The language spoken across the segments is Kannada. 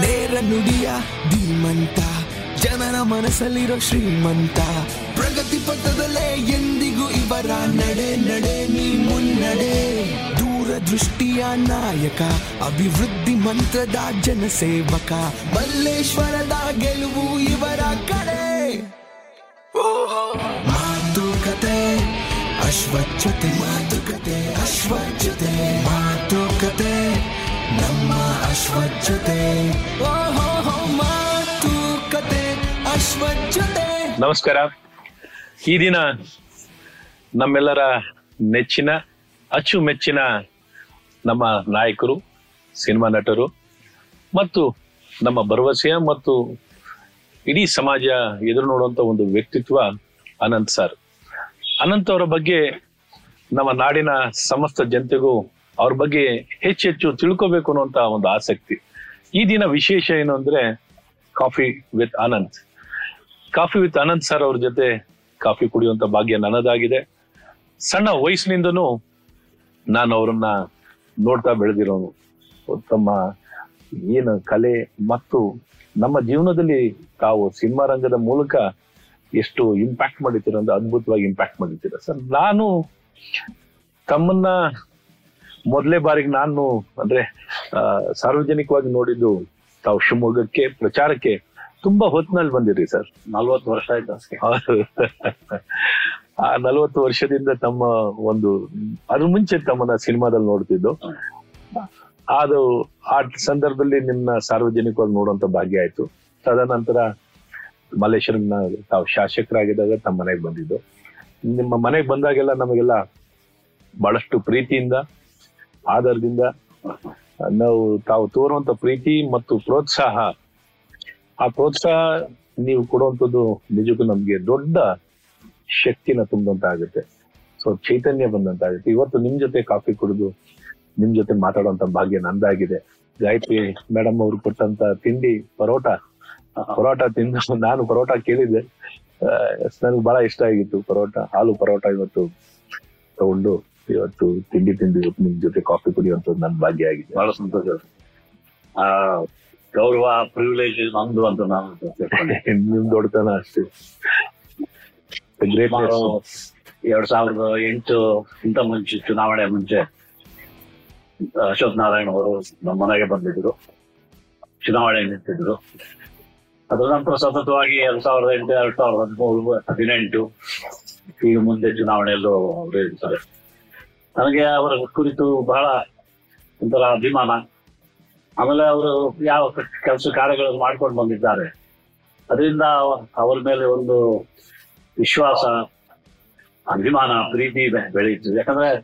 ನೇರ ನುಡಿಯ ಧೀಮಂತ ಜನರ ಮನಸ್ಸಲ್ಲಿರೋ ಶ್ರೀಮಂತ. ಪ್ರಗತಿ ಪಥದಲ್ಲೇ ಎಂದಿಗೂ ಇವರ ನಡೆ ನಡೆ, ನೀ ಮುನ್ನಡೆ. ದೂರದೃಷ್ಟಿಯ ನಾಯಕ, ಅಭಿವೃದ್ಧಿ ಮಂತ್ರದ ಜನಸೇವಕ. ಮಲ್ಲೇಶ್ವರದ ಗೆಲುವು ಇವರ ಕಡೆ. ಮಾತುಕತೆ, ಅಶ್ವಚ್ಛತೆ ಮಾತುಕತೆ, ಅಶ್ವಚ್ಛತೆ. ನಮಸ್ಕಾರ. ಈ ದಿನ ನಮ್ಮೆಲ್ಲರ ನೆಚ್ಚಿನ ಅಚ್ಚುಮೆಚ್ಚಿನ ನಮ್ಮ ನಾಯಕರು, ಸಿನಿಮಾ ನಟರು, ಮತ್ತು ನಮ್ಮ ಭರವಸೆಯ ಮತ್ತು ಇಡೀ ಸಮಾಜ ಎದುರು ನೋಡುವಂತ ಒಂದು ವ್ಯಕ್ತಿತ್ವ ಅನಂತ್ ಸರ್. ಅನಂತ್ ಅವರ ಬಗ್ಗೆ ನಮ್ಮ ನಾಡಿನ ಸಮಸ್ತ ಜನತೆಗೂ ಅವ್ರ ಬಗ್ಗೆ ಹೆಚ್ಚೆಚ್ಚು ತಿಳ್ಕೋಬೇಕು ಅನ್ನುವಂತ ಒಂದು ಆಸಕ್ತಿ. ಈ ದಿನ ವಿಶೇಷ ಏನು ಅಂದ್ರೆ coffee with Anant coffee with Anant sir ಅವ್ರ ಜೊತೆ ಕಾಫಿ ಕುಡಿಯುವಂತ ಭಾಗ್ಯ ನನ್ನದಾಗಿದೆ. ಸಣ್ಣ ವಯಸ್ಸಿನಿಂದನೂ ನಾನು ಅವರನ್ನ ನೋಡ್ತಾ ಬೆಳೆದಿರೋನು ತಮ್ಮ ಏನು ಕಲೆ ಮತ್ತು ನಮ್ಮ ಜೀವನದಲ್ಲಿ ತಾವು ಸಿನಿಮಾ ರಂಗದ ಮೂಲಕ ಎಷ್ಟು ಇಂಪ್ಯಾಕ್ಟ್ ಮಾಡಿದ್ದೀರ ಅಂದ್ರೆ ಅದ್ಭುತವಾಗಿ ಇಂಪ್ಯಾಕ್ಟ್ ಮಾಡಿದ್ದೀರ. ಸರ್, ನಾನು ತಮ್ಮನ್ನ ಮೊದಲೇ ಬಾರಿಗೆ ನಾನು ಅಂದ್ರೆ ಸಾರ್ವಜನಿಕವಾಗಿ ನೋಡಿದ್ದು ತಾವು ಶಿವಮೊಗ್ಗಕ್ಕೆ ಪ್ರಚಾರಕ್ಕೆ ತುಂಬಾ ಹೊತ್ತಿನಲ್ಲಿ ಬಂದಿರಿ ಸರ್. ನಲ್ವತ್ತು ವರ್ಷ ಆಯ್ತು ಆ ನಲ್ವತ್ತು ವರ್ಷದಿಂದ ತಮ್ಮ ಒಂದು ಅದ್ರ ಮುಂಚೆ ತಮ್ಮನ್ನ ಸಿನಿಮಾದಲ್ಲಿ ನೋಡ್ತಿದ್ದು. ಅದು ಆ ಸಂದರ್ಭದಲ್ಲಿ ನಿಮ್ಮನ್ನ ಸಾರ್ವಜನಿಕವಾಗಿ ನೋಡುವಂತ ಭಾಗ್ಯ ಆಯ್ತು. ತದನಂತರ ಮಲ್ಲೇಶ್ವರಂನ ತಾವು ಶಾಸಕರಾಗಿದ್ದಾಗ ತಮ್ಮ ಮನೆಗೆ ಬಂದಿದ್ದು. ನಿಮ್ಮ ಮನೆಗೆ ಬಂದಾಗೆಲ್ಲ ನಮಗೆಲ್ಲ ಬಹಳಷ್ಟು ಪ್ರೀತಿಯಿಂದ ಆಧಾರದಿಂದ ನಾವು ತಾವು ತೋರುವಂತ ಪ್ರೀತಿ ಮತ್ತು ಪ್ರೋತ್ಸಾಹ. ಆ ಪ್ರೋತ್ಸಾಹ ನೀವು ಕೊಡುವಂಥದ್ದು ನಿಜಕ್ಕೂ ನಮ್ಗೆ ದೊಡ್ಡ ಶಕ್ತಿನ ತುಂಬಂತ ಆಗುತ್ತೆ ಸೊ, ಚೈತನ್ಯ ಬಂದಂತ ಆಗುತ್ತೆ ಇವತ್ತು ನಿಮ್ ಜೊತೆ ಕಾಫಿ ಕುಡಿದು ನಿಮ್ ಜೊತೆ ಮಾತಾಡುವಂತ ಭಾಗ್ಯ ನಂದಾಗಿದೆ. ಗಾಯತ್ರಿ ಮೇಡಮ್ ಅವ್ರು ಕೊಟ್ಟಂತ ತಿಂಡಿ ಪರೋಟ ಪರೋಟ ತಿಂದು ನಾನು ಪರೋಟ ಕೇಳಿದ್ದೆ. ನನಗೆ ಬಹಳ ಇಷ್ಟ ಆಗಿತ್ತು ಪರೋಟ, ಹಾಲು ಪರೋಟ ಇವತ್ತು ತಗೊಂಡು. ಇವತ್ತು ತಿಂಡಿ ತಿಂದು ನಿಮ್ ಜೊತೆ ಕಾಫಿ ಕುಡಿಯುವಂಥದ್ದು ನನ್ ಭಾಗ್ಯ ಆಗಿದೆ. ಬಹಳ ಸಂತೋಷ. ಆ ಗೌರವ ಪ್ರಿವಿಲೇಜ್ ನಮ್ದು ಅಂತ ನಾನು. ನಿಮ್ ದೊಡ್ಡತನ ಅಷ್ಟೇ. ಎರಡ್ ಸಾವಿರದ ಎಂಟು ಇಂತ ಮುಂಚೆ ಚುನಾವಣೆ ಮುಂಚೆ ಅಶೋಕ್ ನಾರಾಯಣ್ ಅವರು ನಮ್ಮ ಮನೆಗೆ ಬಂದಿದ್ರು. ಚುನಾವಣೆ ನಿಂತಿದ್ರು. ಅದರ ನಂತರ ಸತತವಾಗಿ ಎರಡ್ ಸಾವಿರದ ಎಂಟು ಎರಡ್ ಸಾವಿರದ ಹದಿಮೂರು ಹದಿನೆಂಟು ಈಗ ಮುಂದೆ ಚುನಾವಣೆಯಲ್ಲೂ ಅವರು ಇರ್ತಾರೆ. ನನಗೆ ಅವರ ಕುರಿತು ಬಹಳ ಒಂಥರ ಅಭಿಮಾನ. ಆಮೇಲೆ ಅವರು ಯಾವ ಕೆಲಸ ಕಾರ್ಯಗಳನ್ನು ಮಾಡ್ಕೊಂಡು ಬಂದಿದ್ದಾರೆ. ಅದರಿಂದ ಅವರ ಮೇಲೆ ಒಂದು ವಿಶ್ವಾಸ ಅಭಿಮಾನ ಪ್ರೀತಿ ಬೆಳೆಯಿತು ಯಾಕಂದ್ರೆ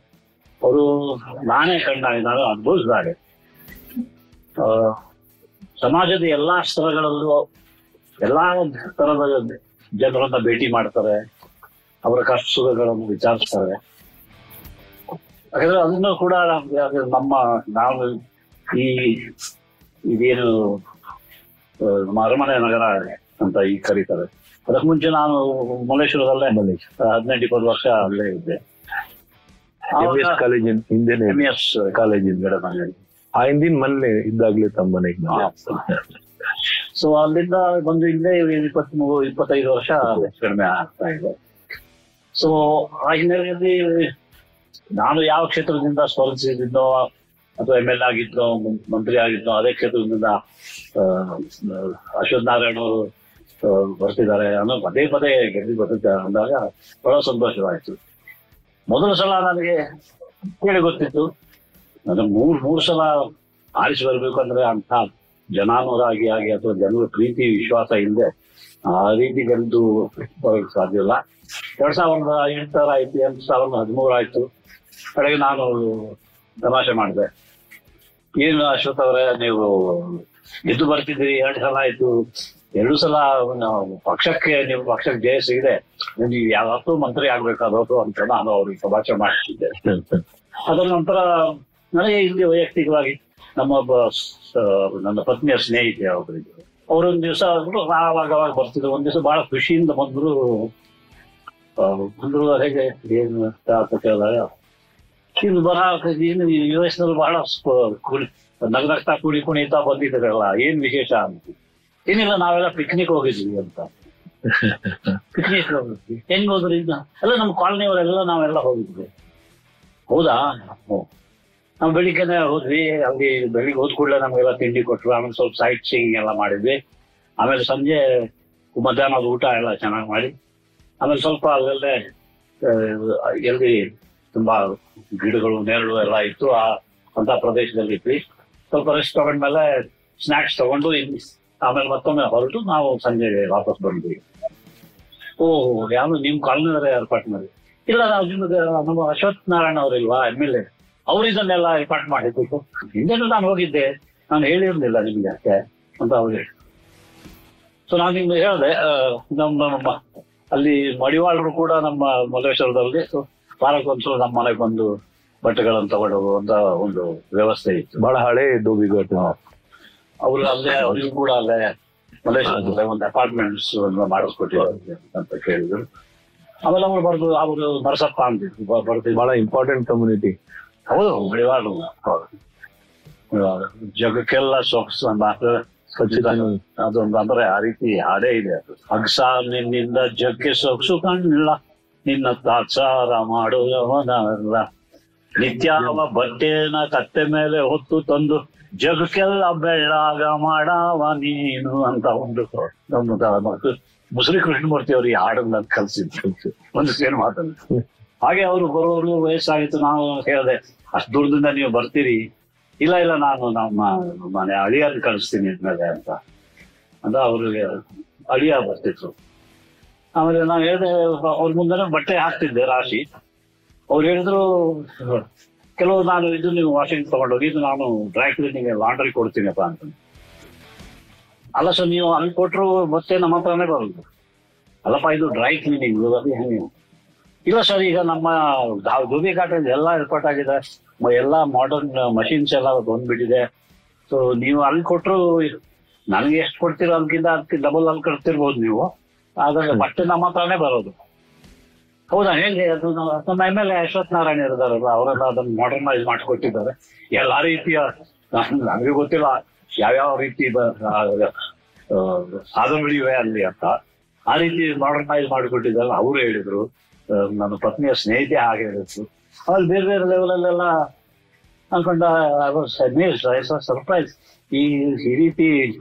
ಅವರು ನಾನೇ ಕಂಡ ನಾನು ಅನುಭವಿಸಿದಾಗ. ಆ, ಸಮಾಜದ ಎಲ್ಲಾ ಸ್ತರಗಳಲ್ಲೂ ಎಲ್ಲಾ ತರದ ಜನರನ್ನ ಭೇಟಿ ಮಾಡ್ತಾರೆ. ಅವರ ಕಷ್ಟ ಸುಖಗಳನ್ನು ವಿಚಾರಿಸ್ತಾರೆ. ಯಾಕಂದ್ರೆ ಅದನ್ನು ಕೂಡ ನಮ್ಗೆ ನಮ್ಮ ನಾವು ಈ ಇದೇನು ನಮ್ಮ ಅರಮನೆ ನಗರ ಅಂತ ಈಗ ಕರೀತಾರೆ. ಅದಕ್ಕೆ ಮುಂಚೆ ನಾನು ಮಲ್ಲೇಶ್ವರದಲ್ಲೇ ಹದಿನೆಂಟು ಇಪ್ಪತ್ತು ವರ್ಷ ಅಲ್ಲೇ ಇದ್ದೆ. ಕಾಲೇಜಿನ ಹಿಂದಿನ ಎಂ ಎಸ್ ಅಲ್ಲಿ ಆ ಹಿಂದಿನ ಮನೆ ಇದ್ದಾಗ್ಲೇ ತಮ್ಮ ಮನೆಗೆ ಬಂದೆ. ಸೊ ಅಲ್ಲಿಂದ ಬಂದು ಇಲ್ಲೇ ಇಪ್ಪತ್ಮೂರು ಇಪ್ಪತ್ತೈದು ವರ್ಷ ಕಡಿಮೆ ಆಗ್ತಾ ಇದೆ. ಸೊ ಆ ಹಿನ್ನೆಲೆಯಲ್ಲಿ ನಾನು ಯಾವ ಕ್ಷೇತ್ರದಿಂದ ಸ್ಪರ್ಧಿಸಿದ್ದೋ ಅಥವಾ ಎಂ ಎಲ್ ಆಗಿದ್ದೋ ಮಂತ್ರಿ ಆಗಿದ್ದೋ ಅದೇ ಕ್ಷೇತ್ರದಿಂದ ಅಶ್ವಥ್ ನಾರಾಯಣ ಅವರು ಬರ್ತಿದ್ದಾರೆ ಅನ್ನೋ ಪದೇ ಪದೇ ಗೆದ್ದು ಬರ್ತಿದ್ದಾರೆ ಅಂದಾಗ ಬಹಳ ಸಂತೋಷವಾಯಿತು. ಮೊದಲ ಸಲ ನನಗೆ ಕೇಳಿ ಗೊತ್ತಿತ್ತು. ನನಗೆ ಮೂರ್, ಮೂರು ಸಲ ಆರಿಸಿ ಬರ್ಬೇಕು ಅಂದ್ರೆ ಅಂತ ಜನಾನುರಾಗಿ ಆಗಿ ಅಥವಾ ಜನರ ಪ್ರೀತಿ, ವಿಶ್ವಾಸ ಇಲ್ಲದೆ ಆ ರೀತಿ ಗೆದ್ದು ಬರೋಕ್ಕೆ ಸಾಧ್ಯ ಇಲ್ಲ. ಎರಡ್ ಸಾವಿರದ ಎಂಟರ ಆಯ್ತು ಎರಡ್ ಸಾವಿರದ ಹದಿಮೂರು ಆಯ್ತು. ಕಡೆಗೆ ನಾನು ತಮಾಷೆ ಮಾಡಿದೆ. ಏನು ಅಶ್ವಥ್ ಅವರೇ, ನೀವು ಎದ್ದು ಬರ್ತಿದ್ರಿ ಎರಡು ಸಲ ಆಯ್ತು. ಎರಡು ಸಲ ಪಕ್ಷಕ್ಕೆ ನೀವು ಪಕ್ಷಕ್ಕೆ ಜಯ ಸಿಗದೆ, ನೀವು ಯಾವತ್ತೂ ಮಂತ್ರಿ ಆಗ್ಬೇಕಾದ್ರು ಅಂತ ನಾನು ಅವ್ರಿಗೆ ತಮಾಷೆ ಮಾಡ್ತಿದ್ದೆ ಅದರ ನಂತರ ನನಗೆ ಇಲ್ಲಿ ವೈಯಕ್ತಿಕವಾಗಿ ನಮ್ಮ ನನ್ನ ಪತ್ನಿಯ ಸ್ನೇಹಿತೆ ಒಬ್ಬರಿದ್ರು ಅವರೊಂದು ದಿವಸ ಆವಾಗ ಅವಾಗ ಬರ್ತಿದ್ರು ಒಂದ್ ದಿವಸ ಬಹಳ ಖುಷಿಯಿಂದ ಬಂದ್ರು. ಬಂದ್ರು ಹೇಗೆ? ಏನು ಕೇಳಿದಾಗ ಇದು ಬರ ಏನು ಯು ಎಸ್ನಲ್ಲಿ ಬಹಳ ಕುಳಿ ನಗ ನಗ್ತಾ ಕುಡಿ ಕುಣಿತಾ ಬಂದಿದ್ರಲ್ಲ ಏನ್ ವಿಶೇಷ ಅಂತ. ಏನಿಲ್ಲ, ನಾವೆಲ್ಲ ಪಿಕ್ನಿಕ್ ಹೋಗಿದ್ವಿ ಅಂತ. ಪಿಕ್ನಿಕ್ ಹೋಗಿದ್ವಿ. ಹೆಂಗ್ ಹೋದ್ರಿ ಅಲ್ಲ, ನಮ್ಮ ಕಾಲನಿಯವರೆಲ್ಲ ನಾವೆಲ್ಲ ಹೋಗಿದ್ವಿ. ಹೌದಾ. ನಾವು ಬೆಳಿಗ್ಗೆನೆ ಹೋದ್ವಿ ಅಲ್ಲಿ ಬೆಳಿಗ್ಗೆ ಹೋದ್ ಕೂಡಲೇ ನಮಗೆಲ್ಲ ತಿಂಡಿ ಕೊಟ್ಟರು ಆಮೇಲೆ ಸ್ವಲ್ಪ ಸೈಟ್ ಸೀಯಿಂಗ್ ಎಲ್ಲ ಮಾಡಿದ್ವಿ. ಆಮೇಲೆ ಸಂಜೆ ಮಧ್ಯಾಹ್ನದ ಊಟ ಎಲ್ಲ ಚೆನ್ನಾಗಿ ಮಾಡಿ ಆಮೇಲೆ ಸ್ವಲ್ಪ ಅಲ್ಲಲ್ಲೇ ಆ, ಎಲ್ಲಿ ತುಂಬಾ ಗಿಡಗಳು ನೆರಳು ಎಲ್ಲ ಇತ್ತು ಆ ಅಂತ ಪ್ರದೇಶದಲ್ಲಿ ಇದ್ವಿ. ಸ್ವಲ್ಪ ರೆಸ್ಟ್ ತಗೊಂಡ್ಮೇಲೆ ಸ್ನಾಕ್ಸ್ ತಗೊಂಡು ಆಮೇಲೆ ಮತ್ತೊಮ್ಮೆ ಹೊರಟು ನಾವು ಸಂಜೆ ವಾಪಸ್ ಬಂದ್ವಿ. ಓಹ್ ಯಾವ ನಿಮ್ ಕಾಲೋನಿಯವರೇ ಏರ್ಪಾಟ್ ಮಾಡಿ. ಇಲ್ಲ ನಾವು ನಿಮ್ಗೆ ನಮ್ಮ ಅಶ್ವಥ್ ನಾರಾಯಣ ಅವರಿಲ್ವಾ ಎಂ ಅವ್ರು ಇದನ್ನೆಲ್ಲ ಏರ್ಪಾಟ್ ಮಾಡಿದ್ದು ಹಿಂದೆನೂ ನಾನು ಹೋಗಿದ್ದೆ. ನಾನು ಹೇಳಿರ್ಲಿಲ್ಲ ನಿಮ್ಗೆ ಅಷ್ಟೇ ಅಂತ ಅವ್ರು ಹೇಳಿ. ಸೊ ನಾನು ನಿಮ್ಗೆ ಹೇಳಿದೆ ನಮ್ಮ ನಮ್ಮ ಅಲ್ಲಿ ಮಡಿವಾಳರು ಕೂಡ ನಮ್ಮ ಮಲ್ಲೇಶ್ವರದಲ್ಲಿ ಸೊ ವಾರಕ್ಕೊಂದ್ಸಲ ನಮ್ಮ ಮನೆಗೆ ಬಂದು ಬಟ್ಟೆಗಳನ್ನು ತಗೊಂಡು ಅಂತ ಒಂದು ವ್ಯವಸ್ಥೆ ಇತ್ತು. ಬಹಳ ಹಳೆ ದೋಬಿಘಾಟ್ ಅವರು ಅಲ್ಲೇ ಅವ್ರಿಗೂ ಕೂಡ ಅಲ್ಲೇ ಮಲ್ಲೇಶ್ವರದಲ್ಲೇ ಒಂದು ಅಪಾರ್ಟ್ಮೆಂಟ್ಸ್ ಮಾಡಿಸ್ಕೊಟ್ಟಿದ್ದಾರೆ ಅಂತ ಕೇಳಿದ್ರು. ಆಮೇಲೆ ಅವ್ರು ಬರ್ದು ಅವರು ನರಸಪ್ಪ ಅಂತ ಬರ್ತೀವಿ ಬರ್ತಿದ್ರು ಬಹಳ ಇಂಪಾರ್ಟೆಂಟ್ ಕಮ್ಯುನಿಟಿ ಹೌದು ಮಡಿವಾಳು ಜಗಕ್ಕೆಲ್ಲ ಸೊಗಸು ಮಾತ್ರ ಅದೊಂದು ಅಂದ್ರೆ ಆ ರೀತಿ ಹಾಡೇ ಇದೆ ಅದು. ಅಗ್ಸ ನಿನ್ನಿಂದ ಜಗ್ಗೆ ಸೊಗಸು ಕಾಣಿಲ್ಲ ನಿನ್ನ ತಾತ್ಸಾರ ಮಾಡುವವನಲ್ಲ. ನಿತ್ಯಾವ ಬಟ್ಟೆನ ಕತ್ತೆ ಮೇಲೆ ಹೊತ್ತು ತಂದು ಜಗಕ್ಕೆಲ್ಲ ಬೆಳ್ಳಾಗ ಮಾಡವ ನೀನು ಅಂತ ಒಂದು ನಮ್ಮ ಮುಸುರಿ ಕೃಷ್ಣಮೂರ್ತಿ ಅವರು ಈ ಹಾಡನ್ನ ಕಲ್ಸಿದ್ರು. ಒಂದು ಸೇನು ಮಾತನ್ನು ಹಾಗೆ ಅವರು ಬರೋರು ವಯಸ್ಸಾಗಿತ್ತು, ನಾವು ಹೇಳಿದೆ, ಅಷ್ಟು ದೂರದಿಂದ ನೀವು ಬರ್ತೀರಿ. ಇಲ್ಲ ಇಲ್ಲ, ನಾನು ನಮ್ಮ ಮನೆ ಅಳಿಯನ್ ಕಳಿಸ್ತೀನಿ ಇದ್ಮೇಲೆ ಅಂತ. ಅಂತ ಅವ್ರಿಗೆ ಅಳಿಯ ಬರ್ತಿದ್ರು. ಆಮೇಲೆ ನಾನು ಹೇಳಿದೆ, ಅವ್ರ ಮುಂದೆ ಬಟ್ಟೆ ಹಾಕ್ತಿದ್ದೆ ರಾಶಿ. ಅವ್ರು ಹೇಳಿದ್ರು ಕೆಲವು ನಾನು ಇದು ನೀವು ವಾಷಿಂಗ್ ತಗೊಂಡೋಗಿ, ಇದು ನಾನು ಡ್ರೈ ಕ್ಲೀನಿಂಗ್ ಲಾಂಡ್ರಿ ಕೊಡ್ತೀನಪ್ಪ ಅಂತ. ಅಲ್ಲ ಸರ್, ನೀವು ಅಲ್ಲಿ ಕೊಟ್ಟರು ಮತ್ತೆ ನಮ್ಮ ಹತ್ರನೇ ಬರೋದು. ಅಲ್ಲಪ್ಪ, ಇದು ಡ್ರೈ ಕ್ಲೀನಿಂಗ್, ಅದು ಹೆಂಗೆ? ಇಲ್ಲ ಸರ್ ಈಗ ನಮ್ಮ ದುಬಿ ಘಾಟಲ್ಲಿ ಎಲ್ಲ ಏರ್ಪಾಟ್ ಆಗಿದೆ. ಎಲ್ಲ ಮಾಡರ್ನ್ ಮಷಿನ್ಸ್ ಎಲ್ಲ ಬಂದ್ಬಿಟ್ಟಿದೆ. ಸೊ ನೀವು ಅಲ್ಲಿ ಕೊಟ್ಟರು ನನಗೆ ಎಷ್ಟು ಕೊಡ್ತೀರೋ ಅದಕ್ಕಿಂತ ಅದಕ್ಕೆ ಡಬಲ್ ಅಲ್ಲಿ ಕಟ್ತಿರ್ಬೋದು ನೀವು. ಆದ್ರೆ ಮತ್ತೆ ನಮ್ಮ ಹತ್ರನೇ ಬರೋದು. ಹೌದಾ? ಹೇಳಿ ಅದು ನಮ್ಮ M L A Ashwath Narayana ಇರ್ತಾರಲ್ಲ ಅವರೆಲ್ಲ ಅದನ್ನ ಮಾಡರ್ನೈಸ್ ಮಾಡಿಕೊಟ್ಟಿದ್ದಾರೆ. ಎಲ್ಲ ರೀತಿಯ ನನ್- ನನಗೆ ಗೊತ್ತಿಲ್ಲ ಯಾವ್ಯಾವ ರೀತಿ ಸಾಧನಗಳಿವೆ ಅಲ್ಲಿ ಅಂತ. ಆ ರೀತಿ ಮಾಡರ್ನೈಸ್ ಮಾಡಿಕೊಟ್ಟಿದ್ದಲ್ಲ ಅವರು ಹೇಳಿದ್ರು. ನನ್ನ ಪತ್ನಿಯ ಸ್ನೇಹಿತೆ ಹೇಳಿದ್ರು ಆಮೇಲೆ ಬೇರೆ ಬೇರೆ ಲೆವೆಲ್ ಅಲ್ಲೆಲ್ಲ ಅನ್ಕೊಂಡ ಸರ್ಪ್ರೈಸ್ ಈ ಈ ರೀತಿ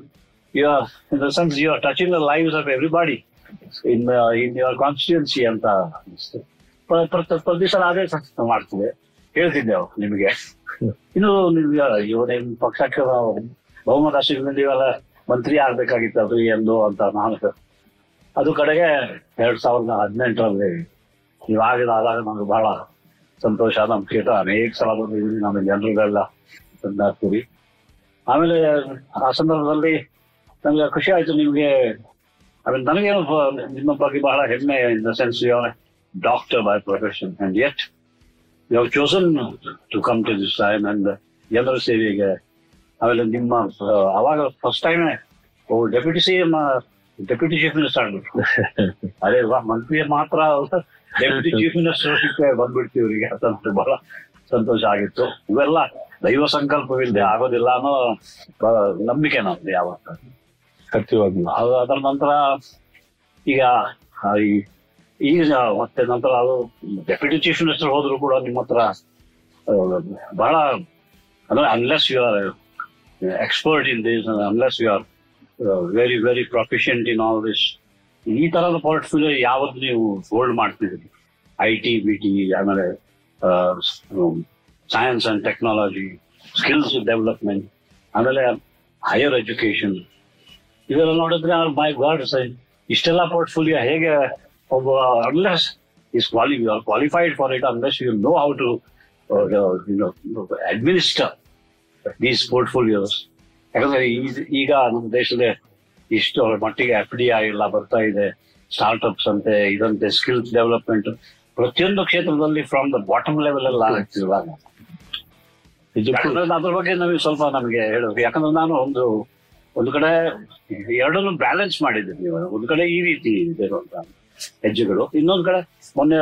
you are in the sense you are touching the lives of everybody in in your constituency ಅಂತ ಅನಿಸ್ತು. ಪ್ರ- ಪ್ರ- ಪ್ರತಿ ಸಲ ಅದೇ ಮಾಡ್ತಿದೆ. ಹೇಳ್ತಿದ್ದೆ ಅವ್ರು ನಿಮಗೆ. ಇನ್ನು ನೀವು ಇವ ನಿಮ್ ಪಕ್ಷಕ್ಕೆ ಬಹುಮತ ಸಿಗಲಿ ಇವೆಲ್ಲ ಮಂತ್ರಿ ಅದು ಎಂದು ಅಂತ ನಾನು ಅದು ಕಡೆಗೆ ಎರಡ್ ಸಾವಿರದ ಹದಿನೆಂಟರಲ್ಲಿ ಇವಾಗಿದ ಆದಾಗ ನಮ್ಗೆ ಬಹಳ ಸಂತೋಷ ನಮ್ಮ ಕ್ಷೇತ್ರ ಅನೇಕ ಸಲ ಬಂದಿದ್ದೀವಿ ನಮ್ಮ ಜನರಿಗೆಲ್ಲ ತಂದಾಕ್ತೀವಿ ಆಮೇಲೆ ಆ ಸಂದರ್ಭದಲ್ಲಿ ನಮ್ಗೆ ಖುಷಿ ಆಯ್ತು ನಿಮ್ಗೆ ಆಮೇಲೆ ನನಗೇನು ಬ- ನಿಮ್ಮ ಬಗ್ಗೆ ಬಹಳ ಹೆಮ್ಮೆ in the sense you are doctor by profession and yet you have chosen to come to this time and ಜನರ ಸೇವೆಗೆ ಆಮೇಲೆ ನಿಮ್ಮ ಆ, ಅವಾಗ first time deputy C M deputy chief minister ಆಗ್ಬಿಟ್ಟು ಅದೇ ಅಲ್ವಾ ಮಂತ್ರಿ ಮಾತ್ರ ಡೆಪ್ಯೂಟಿ ಚೀಫ್ ಮಿನಿಸ್ಟರ್ ಬಂದ್ಬಿಡ್ತೀವಿ ಇವರಿಗೆ ಅಂತ ಬಹಳ ಸಂತೋಷ ಆಗಿತ್ತು. ಇವೆಲ್ಲ ದೈವ ಸಂಕಲ್ಪವಿಲ್ಲದೆ ಆಗೋದಿಲ್ಲ ಅನ್ನೋ ನಂಬಿಕೆ ನಮ್ದು ಯಾವತ್ತ. ಅದರ ನಂತರ ಈಗ ಈ- ಈಗ ಮತ್ತೆ ನಂತರ ಅದು ಡೆಪ್ಯೂಟಿ ಚೀಫ್ ಮಿನಿಸ್ಟರ್ ಹೋದ್ರು ಕೂಡ ನಿಮ್ಮ ಹತ್ರ ಬಹಳ ಅಂದ್ರೆ unless you are expert in this unless you are very very proficient in all this ಈ ತರದ ಪೋರ್ಟ್ಫೋಲಿಯೋ ಯಾವ್ದು ನೀವು ಹೋಲ್ಡ್ ಮಾಡ್ತಿದ್ರಿ ಐ ಟಿ ಬಿ ಟಿ ಆಮೇಲೆ science and technology skills development ಆಮೇಲೆ ಹೈಯರ್ ಎಜುಕೇಶನ್ ಇದೆಲ್ಲ ನೋಡಿದ್ರೆ ಮೈ ಗಾಡ್ ಇಷ್ಟೆಲ್ಲ ಪೋರ್ಟ್ಫೋಲಿಯೋ ಹೇಗೆ ಒಬ್ಬ unless is quali qualified for it unless you know how to administer these portfolios ಯಾಕಂದ್ರೆ ಈಗ ನಮ್ಮ ದೇಶದ ಇಷ್ಟು ಮಟ್ಟಿಗೆ ಎಫ್ ಡಿ ಐ ಎಲ್ಲ ಬರ್ತಾ ಇದೆ ಸ್ಟಾರ್ಟ್ಅಪ್ಸ್ ಅಂತೆ ಇದಂತೆ ಸ್ಕಿಲ್ಸ್ ಡೆವಲಪ್ಮೆಂಟ್ ಪ್ರತಿಯೊಂದು ಕ್ಷೇತ್ರದಲ್ಲಿ ಫ್ರಮ್ ದ ಬಾಟಮ್ ಲೆವೆಲ್ ಎಲ್ಲ ಆಗ್ತಿರುವಾಗ ಅದ್ರ ಬಗ್ಗೆ ನಮಗೆ ಸ್ವಲ್ಪ ನಮಗೆ ಹೇಳಬೇಕು ಯಾಕಂದ್ರೆ ನಾನು ಒಂದು ಒಂದು ಕಡೆ ಎರಡನ್ನು ಬ್ಯಾಲೆನ್ಸ್ ಮಾಡಿದ್ದೀನಿ ಒಂದು ಕಡೆ ಈ ರೀತಿ ಇದೆ ಅಂತ ಹೆಜ್ಜೆಗಳು. ಇನ್ನೊಂದು ಕಡೆ ಮೊನ್ನೆ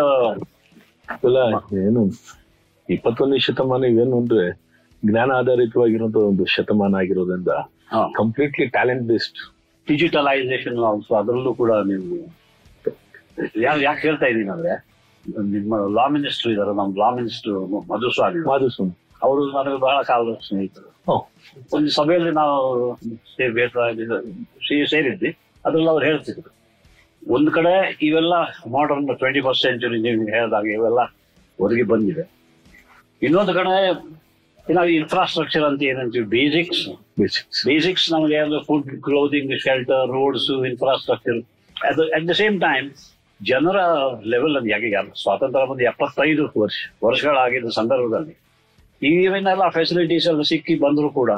ಇಲ್ಲ ಏನು ಇಪ್ಪತ್ತೊಂದನೇ ಶತಮಾನ ಇದೇನು ಅಂದ್ರೆ ಜ್ಞಾನ ಆಧಾರಿತವಾಗಿರುವಂತ ಒಂದು ಶತಮಾನ ಆಗಿರೋದ್ರಿಂದ completely talent based digitalization also ಅದರಲ್ಲೂ ಕೂಡ ನೀವು ಯಾರು ಯಾಕೆ ಹೇಳ್ತಾ ಇದ್ದೀನಿ ಅಂದ್ರೆ ನಿಮ್ಮ ಲಾ ಮಿನಿಸ್ಟರ್ ಇದಾರೆ ನಮ್ಮ ಲಾ ಮಿನಿಸ್ಟರ್ ಮಧುಸ್ವಾಮಿ ಮಧುಸ್ವಾಮಿ ಅವರು ನನಗೆ ಬಹಳ ಕಾಲದ ಸ್ನೇಹಿತರು. ಒಂದು ಸಭೆಯಲ್ಲಿ ನಾವು ಸೇರಿದ್ವಿ ಅದ್ರಲ್ಲಿ ಅವ್ರು ಹೇಳ್ತಿದ್ರು. ಒಂದ್ ಕಡೆ ಇವೆಲ್ಲ ಮಾಡರ್ನ್ ಟ್ವೆಂಟಿ ಫಸ್ಟ್ ಸೆಂಚುರಿ ನೀವು ಹೇಳಿದಾಗ ಇವೆಲ್ಲ ಒದಗಿ ಬಂದಿದೆ. ಇನ್ನೊಂದು ಕಡೆ ನಾವು ಇನ್ಫ್ರಾಸ್ಟ್ರಕ್ಚರ್ ಅಂತ ಏನಂತೀವಿ? ಬೇಸಿಕ್ಸ್ ಬೇಸಿಕ್ಸ್ ನಮ್ಗೆ ನಮಗೆ food clothing shelter roads infrastructure ಅದು ಅಟ್ ದ ಸೇಮ್ ಟೈಮ್ ಜನರ ಲೆವೆಲ್ ಅಲ್ಲಿ ಯಾಕೆ ಸ್ವಾತಂತ್ರ್ಯ ಬಂದು ಎಪ್ಪತ್ತೈದು ವರ್ಷ ವರ್ಷಗಳಾಗಿದ್ದ ಸಂದರ್ಭದಲ್ಲಿ ಇವನ್ನೆಲ್ಲ ಫೆಸಿಲಿಟೀಸ್ ಎಲ್ಲ ಸಿಕ್ಕಿ ಬಂದರೂ ಕೂಡ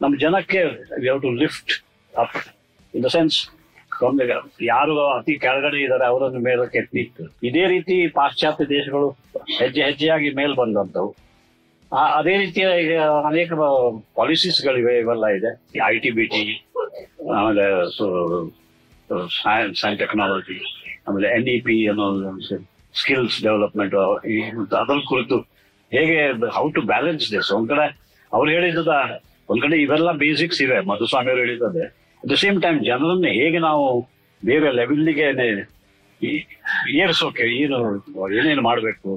ನಮ್ಮ ಜನಕ್ಕೆ we have to lift up in the sense ಯಾರು ಅತಿ ಕೆಳಗಡೆ ಇದ್ದಾರೆ ಅವರನ್ನು ಮೇಲಕ್ಕೆ ಎತ್ತಿ ಇದೇ ರೀತಿ ಪಾಶ್ಚಾತ್ಯ ದೇಶಗಳು ಹೆಜ್ಜೆ ಹೆಜ್ಜೆಯಾಗಿ ಮೇಲ್ ಬಂದಂತವು ಆ- ಅದೇ ರೀತಿಯ ಈಗ ಅನೇಕ ಪಾಲಿಸೀಸ್ಗಳಿವೆ ಇವೆಲ್ಲ ಇದೆ. ಐ ಟಿ ಬಿ ಟಿ ಆಮೇಲೆ ಸೈನ್ಸ್ ಅಂಡ್ ಟೆಕ್ನಾಲಜಿ ಆಮೇಲೆ ಎನ್ ಇ ಪಿ ಅನ್ನೋ ಸ್ಕಿಲ್ಸ್ ಡೆವಲಪ್ಮೆಂಟ್ ಅದ್ರ ಕುರಿತು ಹೇಗೆ ಹೌ ಟು ಬ್ಯಾಲೆನ್ಸ್ ದಿಸ್ ಒಂದ್ ಕಡೆ ಅವ್ರು ಹೇಳಿದ ಒಂದ್ ಕಡೆ ಇವೆಲ್ಲ ಬೇಸಿಕ್ಸ್ ಇವೆ, ಮಧುಸ್ವಾಮಿ ಅವರು ಹೇಳಿದ್ದಾರೆ ಅಟ್ ದ ಸೇಮ್ ಟೈಮ್ ಜನರನ್ನ ಹೇಗೆ ನಾವು ಬೇರೆ ಲೆವೆಲ್ಗೆ ಏರ್ಸೋಕೆ, ಏನು, ಏನೇನು ಮಾಡಬೇಕು?